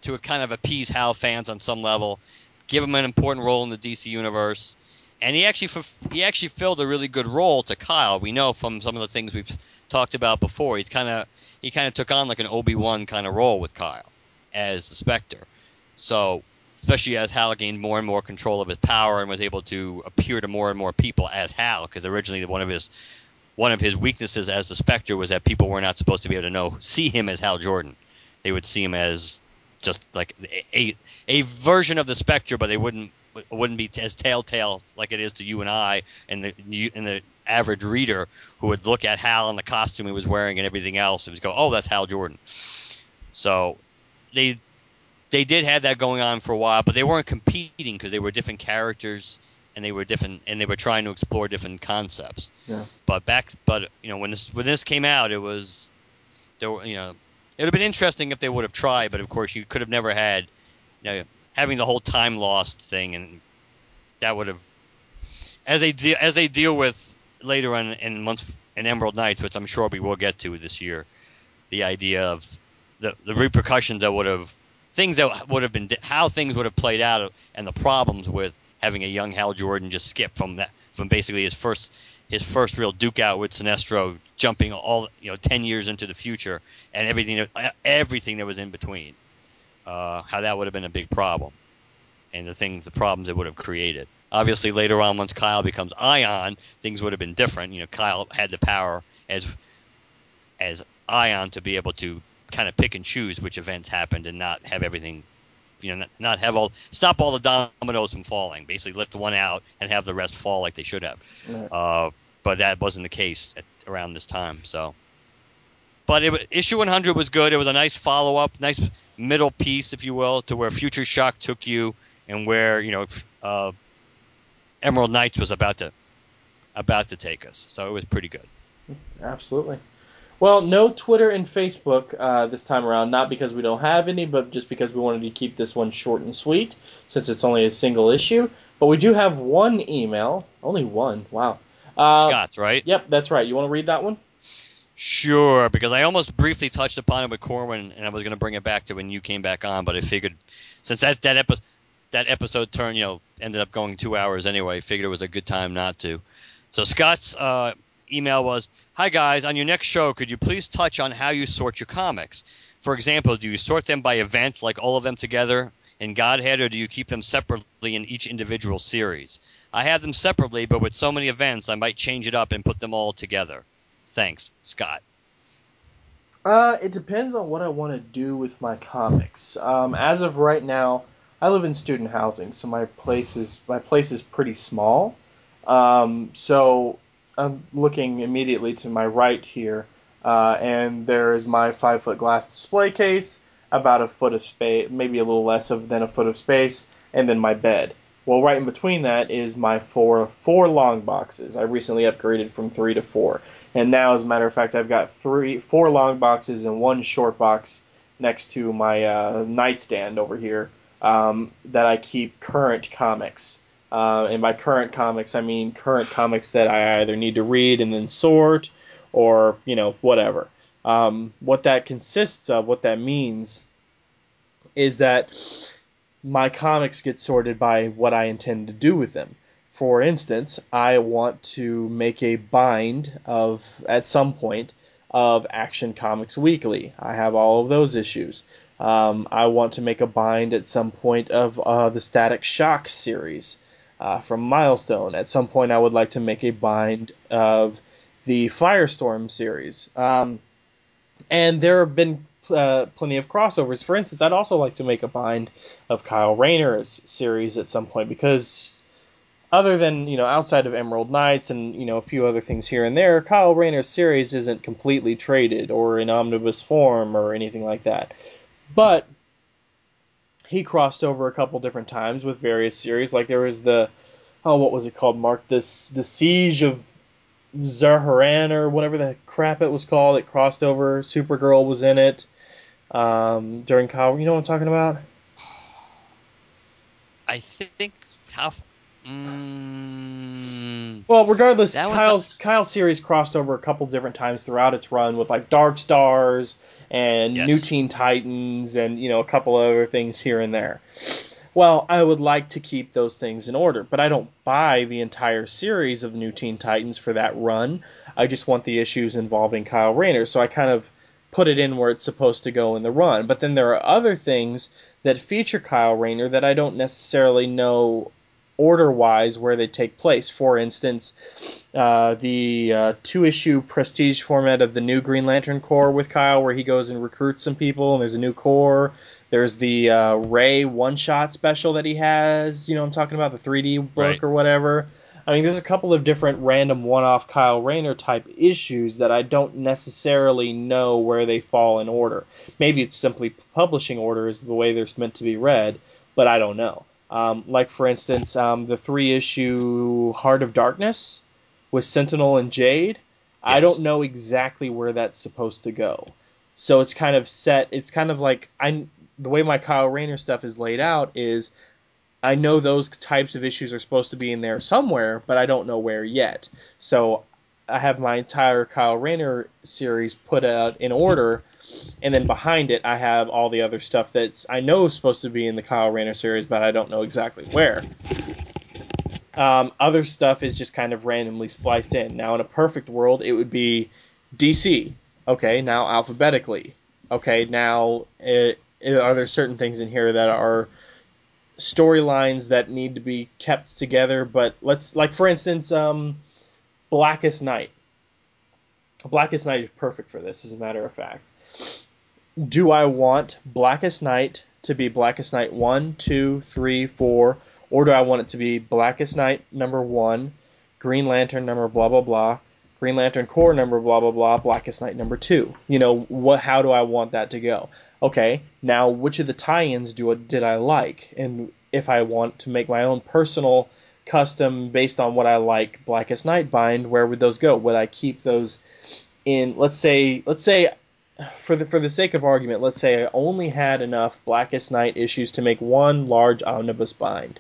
to kind of appease Hal fans on some level, give him an important role in the DC universe, and he actually he actually filled a really good role to Kyle. We know from some of the things we've talked about before. He's kind of he kind of took on like an Obi Wan kind of role with Kyle as the Spectre. So especially as Hal gained more and more control of his power and was able to appear to more and more people as Hal, because originally one of his one of his weaknesses as the Spectre was that people were not supposed to be able to know see him as Hal Jordan. They would see him as just like a a version of the Spectre, but they wouldn't wouldn't be as telltale like it is to you and I and the and the average reader who would look at Hal and the costume he was wearing and everything else and go, "Oh, that's Hal Jordan." So they they did have that going on for a while, but they weren't competing because they were different characters and they were different and they were trying to explore different concepts. Yeah. But back, but you know, when this when this came out, it was there. Were, you know, it would have been interesting if they would have tried, but of course, you could have never had, you know, having the whole time lost thing, and that would have, as they deal as they deal with later on in months in Emerald Knights, which I'm sure we will get to this year, the idea of the the repercussions that would have things that would have been how things would have played out and the problems with having a young Hal Jordan just skip from that from basically his first his first real duke out with Sinestro jumping all you know 10 years into the future and everything everything that was in between uh, how that would have been a big problem and the things the problems it would have created. Obviously later on once Kyle becomes Ion things would have been different. You know Kyle had the power as as Ion to be able to kind of pick and choose which events happened and not have everything you know not, not have all stop all the dominoes from falling. Basically lift one out and have the rest fall like they should have. Right. uh, but that wasn't the case at, around this time so. But it, issue 100 was good. It was a nice follow-up nice middle piece if you will to where future shock took you and where you know uh, emerald knights was about to about to take us. So it was pretty good. Absolutely. Well, no Twitter and Facebook uh, this time around, not because we don't have any, but just because we wanted to keep this one short and sweet, since it's only a single issue. But we do have one email, only one. Wow. Uh, scott's right Yep, that's right. You want to read that one? Sure, because I almost briefly touched upon it with Corwin, and I was going to bring it back to when you came back on, but I figured since that that episode that episode turned, you know, ended up going two hours anyway, I figured it was a good time not to. So Scott's uh, email was, "Hi guys, on your next show, could you please touch on how you sort your comics? For example, do you sort them by event, like all of them together in Godhead, or do you keep them separately in each individual series? I have them separately, but with so many events, I might change it up and put them all together." Thanks, Scott. Uh, it depends on what I want to do with my comics. Um, as of right now, I live in student housing, so my place is my place is pretty small. Um, so I'm looking immediately to my right here, uh, and there is my five foot glass display case, about a foot of space, maybe a little less of than a foot of space, and then my bed. Well, right in between that is my four four long boxes. I recently upgraded from three to four, and now, as a matter of fact, I've got three, four long boxes and one short box next to my uh, nightstand over here um, that I keep current comics. Uh, and by current comics, I mean current comics that I either need to read and then sort, or you know whatever. Um, what that consists of, what that means, is that my comics get sorted by what I intend to do with them. For instance, I want to make a bind of, at some point, of Action Comics Weekly. I have all of those issues. Um, I want to make a bind at some point of uh, the Static Shock series uh, from Milestone. At some point, I would like to make a bind of the Firestorm series. Um, and there have been uh, plenty of crossovers. For instance, I'd also like to make a bind of Kyle Rayner's series at some point because other than you know outside of Emerald Knights and you know a few other things here and there, Kyle Rayner's series isn't completely traded or in omnibus form or anything like that. But he crossed over a couple different times with various series. Like there was the oh what was it called? Mark this the Siege of Zi Charam or whatever the crap it was called. It crossed over. Supergirl was in it um, during Kyle. You know what I'm talking about? I think how. Mm, Well, regardless, Kyle's Kyle's series crossed over a couple different times throughout its run with like Dark Stars and Yes. New Teen Titans and you know a couple other things here and there. Well, I would like to keep those things in order, but I don't buy the entire series of New Teen Titans for that run. I just want the issues involving Kyle Rayner, so I kind of put it in where it's supposed to go in the run. But then there are other things that feature Kyle Rayner that I don't necessarily know order wise where they take place. For instance, uh, the uh, two issue prestige format of the new Green Lantern Corps with Kyle, where he goes and recruits some people, and there's a new Corps. There's the uh, Ray one shot special that he has. You know, I'm talking about the 3D book Right. or whatever. I mean, there's a couple of different random one off Kyle Rayner type issues that I don't necessarily know where they fall in order. Maybe it's simply publishing order is the way they're meant to be read, but I don't know. Um, like, for instance, um, the three issue Heart of Darkness with Sentinel and Jade. I don't know exactly where that's supposed to go. So it's kind of set. It's kind of like I the way my Kyle Rayner stuff is laid out is I know those types of issues are supposed to be in there somewhere, but I don't know where yet. So I have my entire Kyle Rayner series put out in order, and then behind it I have all the other stuff that's I know is supposed to be in the Kyle Rayner series, but I don't know exactly where. Um, other stuff is just kind of randomly spliced in. Now, in a perfect world, it would be DC. Okay, now alphabetically. Okay, now it, are there certain things in here that are storylines that need to be kept together? But let's, like, for instance, um, Blackest Night. Blackest Night is perfect for this, as a matter of fact. Do I want Blackest Night to be Blackest Night 1, 2, 3, 4, or do I want it to be Blackest Night number 1, Green Lantern number blah blah blah, Green Lantern Corps number blah blah blah, Blackest Night number 2? You know, what how do I want that to go? Okay, now which of the tie-ins do did I like? And if I want to make my own personal custom based on what I like Blackest Night bind, where would those go? Would I keep those in let's say let's say for the for the sake of argument, let's say I only had enough Blackest Night issues to make one large omnibus bind.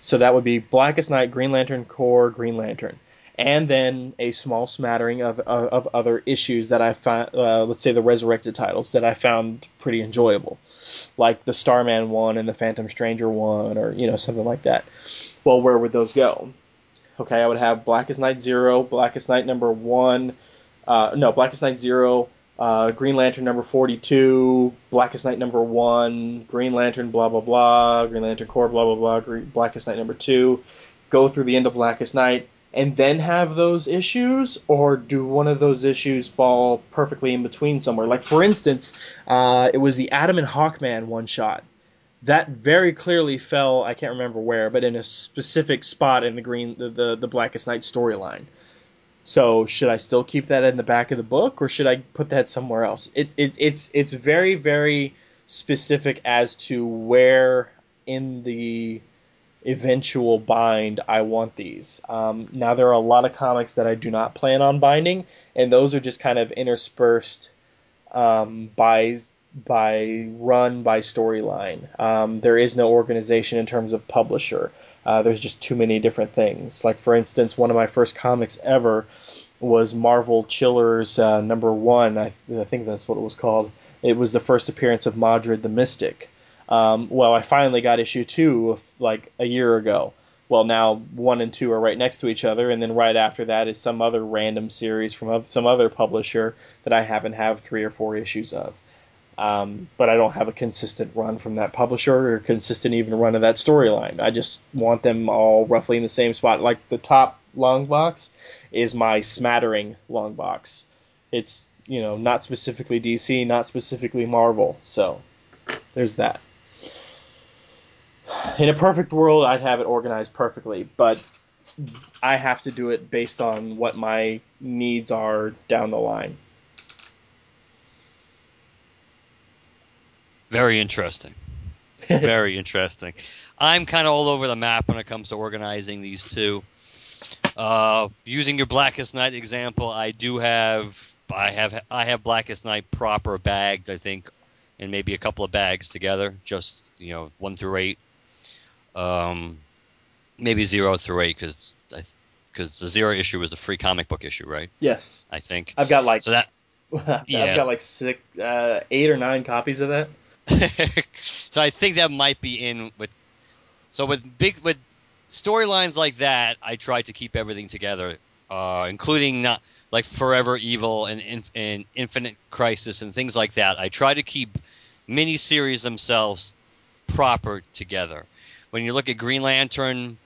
So that would be Blackest Night, Green Lantern Corps, Green Lantern. and then a small smattering of of, of other issues that I found, uh, let's say the resurrected titles that I found pretty enjoyable, like the Starman one and the Phantom Stranger one, or you know something like that. Well, where would those go? Okay, I would have Blackest Night Zero, Blackest Night number one, uh, no, Blackest Night Zero, uh, Green Lantern number 42, Blackest Night number 1, Green Lantern blah blah blah, Green Lantern Corps blah blah blah, Green, Blackest Night number 2, go through the end of Blackest Night, and then have those issues, or do one of those issues fall perfectly in between somewhere? Like, for instance, uh, it was the Atom and Hawkman one shot. That very clearly fell, I can't remember where, but in a specific spot in the Green, the, the, the Blackest Night storyline. So should I still keep that in the back of the book, or should I put that somewhere else? It, it it's it's very very specific as to where in the eventual bind I want these. Um, now there are a lot of comics that I do not plan on binding, and those are just kind of interspersed um, by by run by storyline. Um, there is no organization in terms of publisher. Uh, there's just too many different things. Like for instance, one of my first comics ever was Marvel Chillers uh, number one. I, I, think that's what it was called. It was the first appearance of Modred the Mystic. Um, well, I finally got issue two of, like a year ago. Well, now one and two are right next to each other, and then right after that is some other random series from some other publisher that I happen to have three or four issues of. Um, but I don't have a consistent run from that publisher or consistent even run of that storyline. I just want them all roughly in the same spot. Like the top long box is my smattering long box. It's you know not specifically DC, not specifically Marvel. So there's that. In a perfect world, I'd have it organized perfectly, but I have to do it based on what my needs are down the line. Very interesting. Very interesting. I'm kind of all over the map when it comes to organizing these two. Uh, using your Blackest Night example, I do have I have I have Blackest Night proper bagged. I think, and maybe a couple of bags together, just you know one through eight. Um, maybe zero through eight because because the zero issue was the free comic book issue, right? Yes. I think I've got like so that. yeah. I've got like six, uh, eight or nine copies of that. so I think that might be in with. So with big with storylines like that, I try to keep everything together, uh, including not like Forever Evil and, and Infinite Crisis and things like that. I try to keep miniseries themselves proper together. When you look at Green Lantern,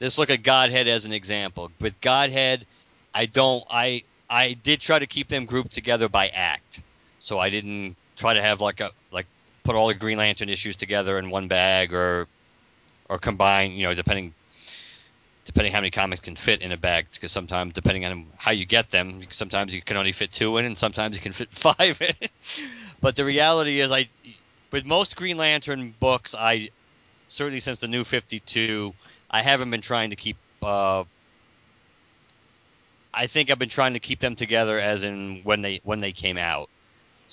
let's look at Godhead as an example. With Godhead, I don't I I did try to keep them grouped together by act. So I didn't try to have like a like put all the Green Lantern issues together in one bag or or combine, you know, depending depending how many comics can fit in a bag. Because sometimes, depending on how you get them, sometimes you can only fit two in, and sometimes you can fit five in. but the reality is, I with most Green Lantern books, I certainly since the New Fifty Two, I haven't been trying to keep. Uh, I think I've been trying to keep them together as in when they when they came out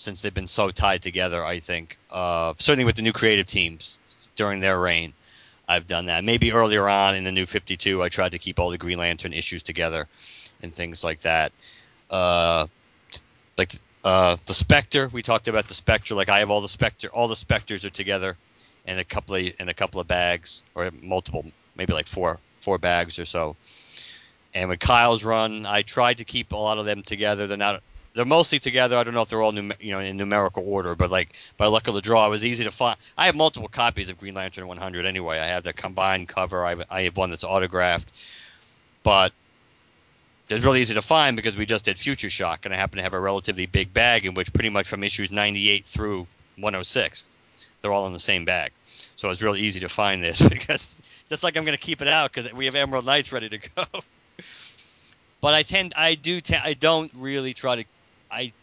since they've been so tied together. I think uh, certainly with the new creative teams during their reign, I've done that. Maybe earlier on in the new 52, I tried to keep all the Green Lantern issues together and things like that. Uh, like uh, the Spectre, we talked about the Spectre. Like I have all the Spectre, all the Spectres are together in a couple of in a couple of bags or multiple, maybe like four four bags or so. And with Kyle's run, I tried to keep a lot of them together. They're not they're mostly together. I don't know if they're all num- you know in numerical order, but like by luck of the draw, it was easy to find. I have multiple copies of Green Lantern 100 anyway. I have the combined cover. I have, I have one that's autographed, but it's really easy to find because we just did Future Shock, and I happen to have a relatively big bag in which pretty much from issues 98 through 106, they're all in the same bag. So it's really easy to find this because just like I'm going to keep it out because we have Emerald Knights ready to go. but I tend, I do, t- I don't really try to I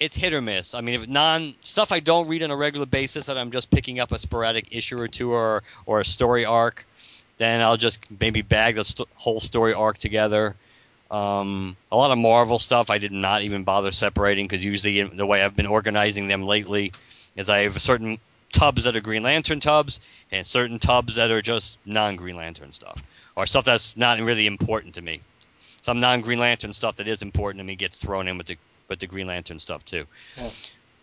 it's hit or miss. I mean, if non stuff I don't read on a regular basis that I'm just picking up a sporadic issue or two or or a story arc, then I'll just maybe bag the st- whole story arc together. Um, a lot of Marvel stuff I did not even bother separating because usually the way I've been organizing them lately is I have certain tubs that are Green Lantern tubs and certain tubs that are just non Green Lantern stuff or stuff that's not really important to me. Some non Green Lantern stuff that is important to me gets thrown in with the with the Green Lantern stuff too. Yeah.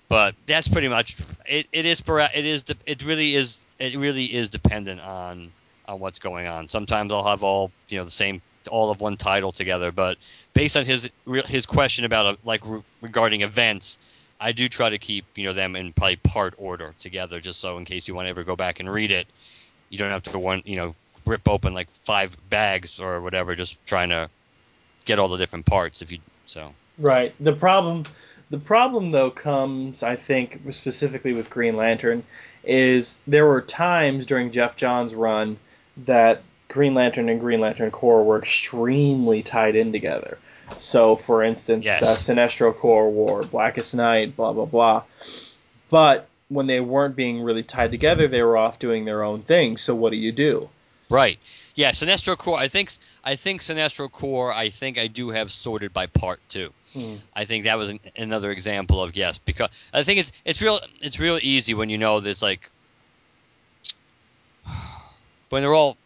But that's pretty much it. It is it is it really is it really is dependent on on what's going on. Sometimes I'll have all you know the same all of one title together, but based on his his question about uh, like re- regarding events, I do try to keep you know them in probably part order together, just so in case you want to ever go back and read it, you don't have to one you know rip open like five bags or whatever, just trying to get all the different parts. If you so right, the problem. The problem, though, comes, I think, specifically with Green Lantern, is there were times during Geoff Johns' run that Green Lantern and Green Lantern Corps were extremely tied in together. So, for instance, Yes. uh, Sinestro Corps War, Blackest Night, blah blah blah. But when they weren't being really tied together, they were off doing their own thing. So, what do you do? Right. Yeah, Sinestro Corps. I think I think Sinestro Corps. I think I do have sorted by part too. Hmm. I think that was an, another example of yes, because I think it's it's real it's real easy when you know there's like when they're all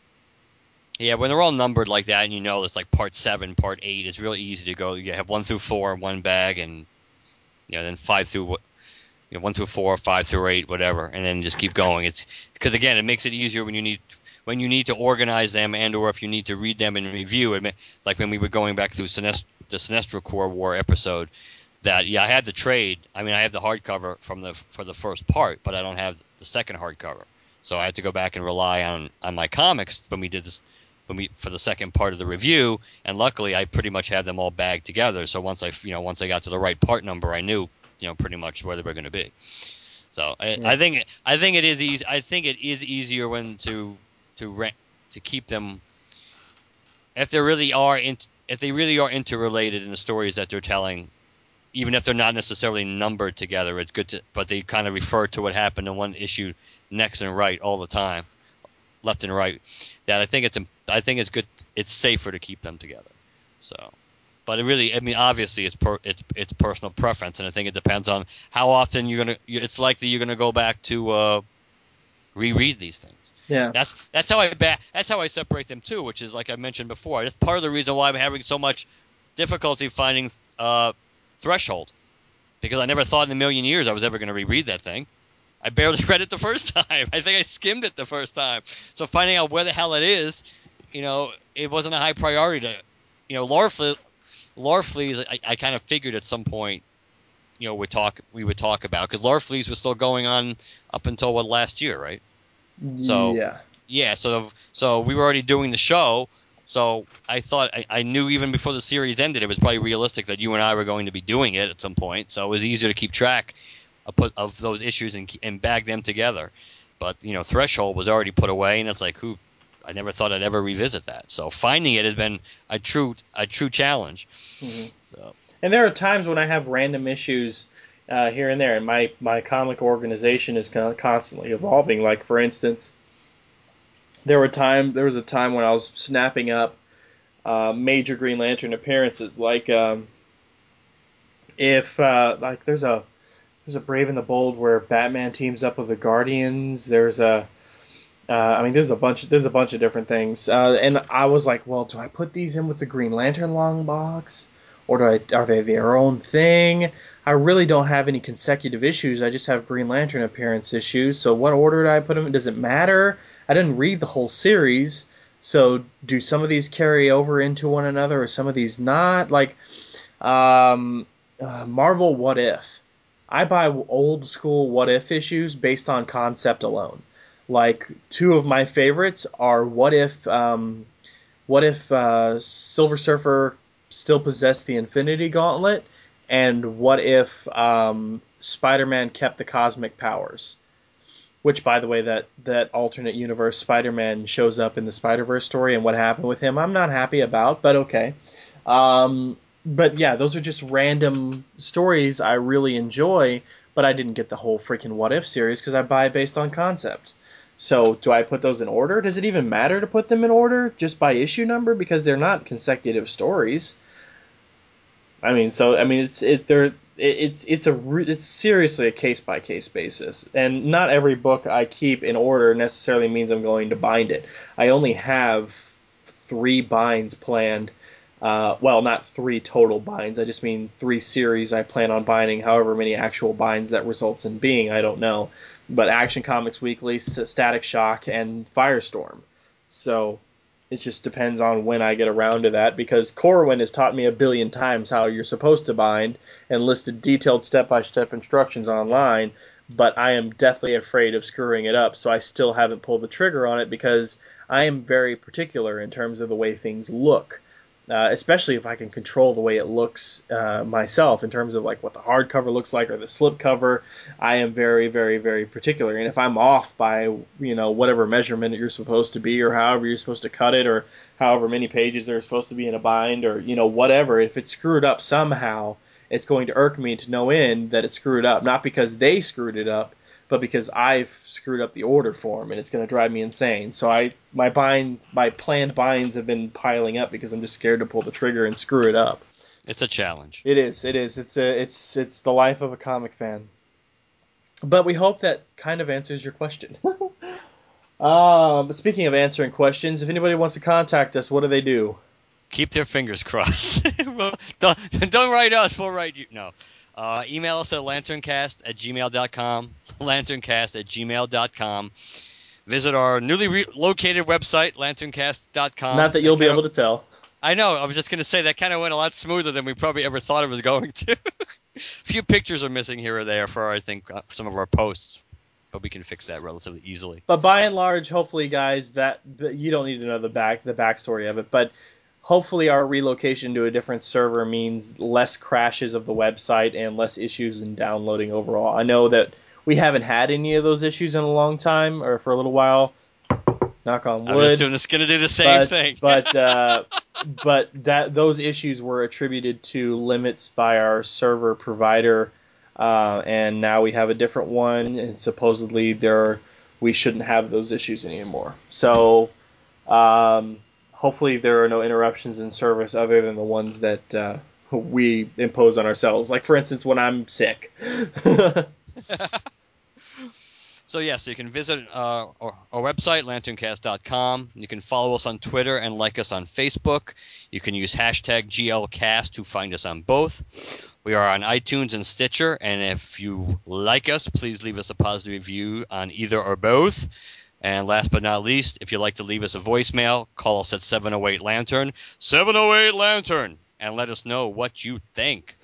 yeah when they're all numbered like that and you know it's like part seven, part eight. It's real easy to go. You have one through four in one bag and you know then five through. You know, one through four, five through eight, whatever, and then just keep going. It's because again, it makes it easier when you need when you need to organize them and or if you need to read them and review it like when we were going back through Sinest- the Sinestro Corps War episode that yeah I had the trade I mean I have the hardcover from the for the first part but I don't have the second hardcover. So I had to go back and rely on on my comics when we did this when we for the second part of the review and luckily I pretty much had them all bagged together. So once I you know once I got to the right part number I knew you know pretty much where they were going to be. So I, Yeah. I think I think it is easy I think it is easier when to to rent to keep them if they really are in, if they really are interrelated in the stories that they're telling even if they're not necessarily numbered together it's good to but they kind of refer to what happened in one issue next and right all the time left and right that I think it's I think it's good it's safer to keep them together so. But it really I mean obviously it's per, it's it's personal preference and I think it depends on how often you're gonna it's likely you're gonna go back to uh, reread these things Yeah. that's that's how I ba- that's how I separate them too, which is like I mentioned before. That's part of the reason why I'm having so much difficulty finding uh, Threshold, because I never thought in a million years I was ever going to reread that thing. I barely read it the first time. I think I skimmed it the first time. So finding out where the hell it is, you know, it wasn't a high priority to, you know. Larfleeze, I, I kind of figured at some point, you know, we talk we would talk about because Larfleeze was still going on up until what last year, right? So- yeah. yeah, so so we were already doing the show, so I thought I, I knew even before the series ended, it was probably realistic that you and I were going to be doing it at some point. So it was easier to keep track of, of those issues and and bag them together. But you know, Threshold was already put away, and it's like who. I never thought I'd ever revisit that. So finding it has been a true a true challenge. Mhm. So And there are times when I have random issues uh, here and there, and my, my comic organization is con- constantly evolving. Like, for instance, there were time there was a time when I was snapping up uh, major Green Lantern appearances, like um, if uh, like there's a there's a Brave and the Bold where Batman teams up with the Guardians. There's a uh, I mean, there's a bunch. There's a bunch of different things, uh, and I was like, well, do I put these in with the Green Lantern long box, or I? Are they their own thing? I really don't have any consecutive issues. I just have Green Lantern appearance issues. So what order do I put them? Does it matter? I didn't read the whole series, so do some of these carry over into one another, or some of these not? Like, um, uh, Marvel What If. I buy old school What If issues based on concept alone. Like two of my favorites are What If, um, What If uh, Silver Surfer still possess the Infinity Gauntlet, and What If um, Spider-Man kept the cosmic powers. Which, by the way, that that alternate universe Spider-Man shows up in the Spider-Verse story, and what happened with him, I'm not happy about, but okay. Um, but yeah, those are just random stories I really enjoy, but I didn't get the whole freaking What If series because I buy it based on concept. So, do I put those in order? Does it even matter to put them in order just by issue number because they're not consecutive stories? I mean, so I mean, it's it there. It's it's a re- it's seriously a case by case basis, and not every book I keep in order necessarily means I'm going to bind it. I only have three binds planned. Uh, well, not three total binds. I just mean three series I plan on binding. However many actual binds that results in being, I don't know. But Action Comics Weekly, Static Shock, and Firestorm. So it just depends on when I get around to that because Corwin has taught me a billion times how you're supposed to bind and listed detailed step by step instructions online, but I am deathly afraid of screwing it up, so I still haven't pulled the trigger on it because I am very particular in terms of the way things look uh, especially if I can control the way it looks uh, myself in terms of like what the hardcover looks like or the slipcover. I am very, very, very particular, and if I'm off by you know whatever measurement you're supposed to be, or however you're supposed to cut it, or however many pages there are supposed to be in a bind, or you know whatever, if it's screwed up somehow, it's going to irk me to no end that it's screwed up, not because they screwed it up but because I've screwed up the order form and it's going to drive me insane. So I my bind my planned binds have been piling up because I'm just scared to pull the trigger and screw it up. It's a challenge. It is. It is. It's a it's it's the life of a comic fan. But we hope that kind of answers your question. um, speaking of answering questions, if anybody wants to contact us, what do they do? Keep their fingers crossed. don't, don't write us. We'll write you. No. Uh, email us at lanterncast at gmail.com, lanterncast at gmail.com. Visit our newly re- located website, lanterncast.com. Not that you'll be able to tell. I know. I was just going to say that kind of went a lot smoother than we probably ever thought it was going to. a few pictures are missing here or there for, I think, uh, some of our posts, but we can fix that relatively easily. But by and large, hopefully, guys, that you don't need to know the back the backstory of it, but hopefully our relocation to a different server means less crashes of the website and less issues in downloading overall. I know that we haven't had any of those issues in a long time or for a little while. Knock on wood. I'm just doing this, gonna do the same but, thing. but uh, but that those issues were attributed to limits by our server provider, uh, and now we have a different one, and supposedly there we shouldn't have those issues anymore. So. Um, hopefully there are no interruptions in service other than the ones that uh, we impose on ourselves. Like for instance, when I'm sick. so yeah, so you can visit uh, our, our, website lanterncast.com. You can follow us on Twitter and like us on Facebook. You can use hashtag GLCast to find us on both. We are on iTunes and Stitcher, and if you like us, please leave us a positive review on either or both. And last but not least, if you'd like to leave us a voicemail, call us at 708 Lantern, 708 Lantern, and let us know what you think.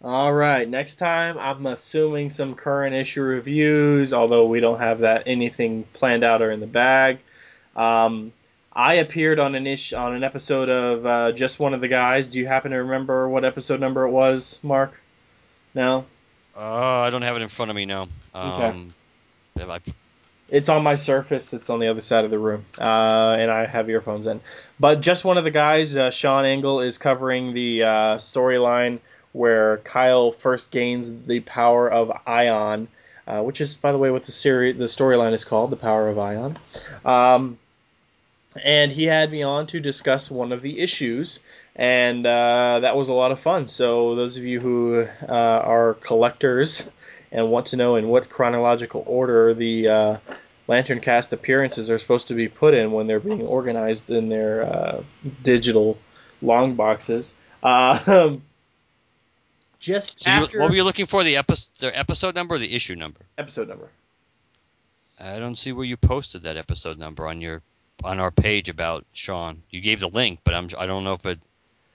All right, next time I'm assuming some current issue reviews, although we don't have that anything planned out or in the bag. Um, I appeared on an ish on an episode of uh, Just One of the Guys. Do you happen to remember what episode number it was, Mark? No. Uh, I don't have it in front of me now. Um, okay. It's on my Surface. It's on the other side of the room, uh, and I have earphones in. But just one of the guys, uh, Sean Engel, is covering the uh, storyline where Kyle first gains the power of Ion, uh, which is, by the way, what the series, the storyline is called, the power of Ion. Um, and he had me on to discuss one of the issues, and uh, that was a lot of fun. So those of you who are collectors and want to know in what chronological order the uh, Lantern Cast appearances are supposed to be put in when they're being organized in their uh, digital long boxes. Uh, just so after you, what were you looking for? The episode, the episode number or the issue number? Episode number. I don't see where you posted that episode number on your on our page about Sean. You gave the link, but I'm I don't know if it.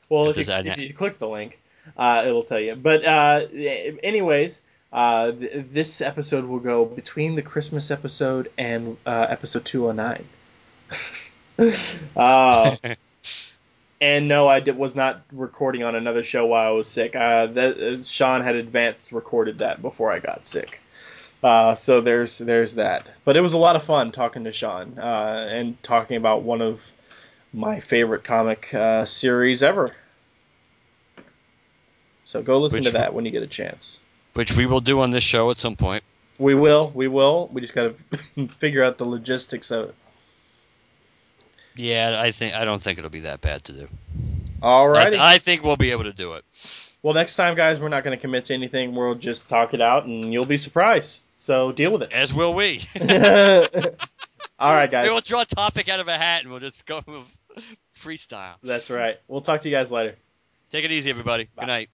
Well, if, if, you, if you, click the link, uh, it'll tell you. But uh, anyways, uh, th- this episode will go between the Christmas episode and uh, episode 209. uh, and no, I did, was not recording on another show while I was sick. Uh, that, uh, Sean had advanced recorded that before I got sick. Uh, so there's there's that. But it was a lot of fun talking to Sean uh, and talking about one of my favorite comic uh, series ever. So go listen Which, to that when you get a chance which we will do on this show at some point. We will, we will. We just got to figure out the logistics of it. Yeah, I think I don't think it'll be that bad to do. All right. I, I, think we'll be able to do it. Well, next time, guys, we're not going to commit to anything. We'll just talk it out, and you'll be surprised. So deal with it. As will we. All right, guys. We'll draw a topic out of a hat and we'll just go freestyle. That's right. We'll talk to you guys later. Take it easy, everybody. Bye. Good night.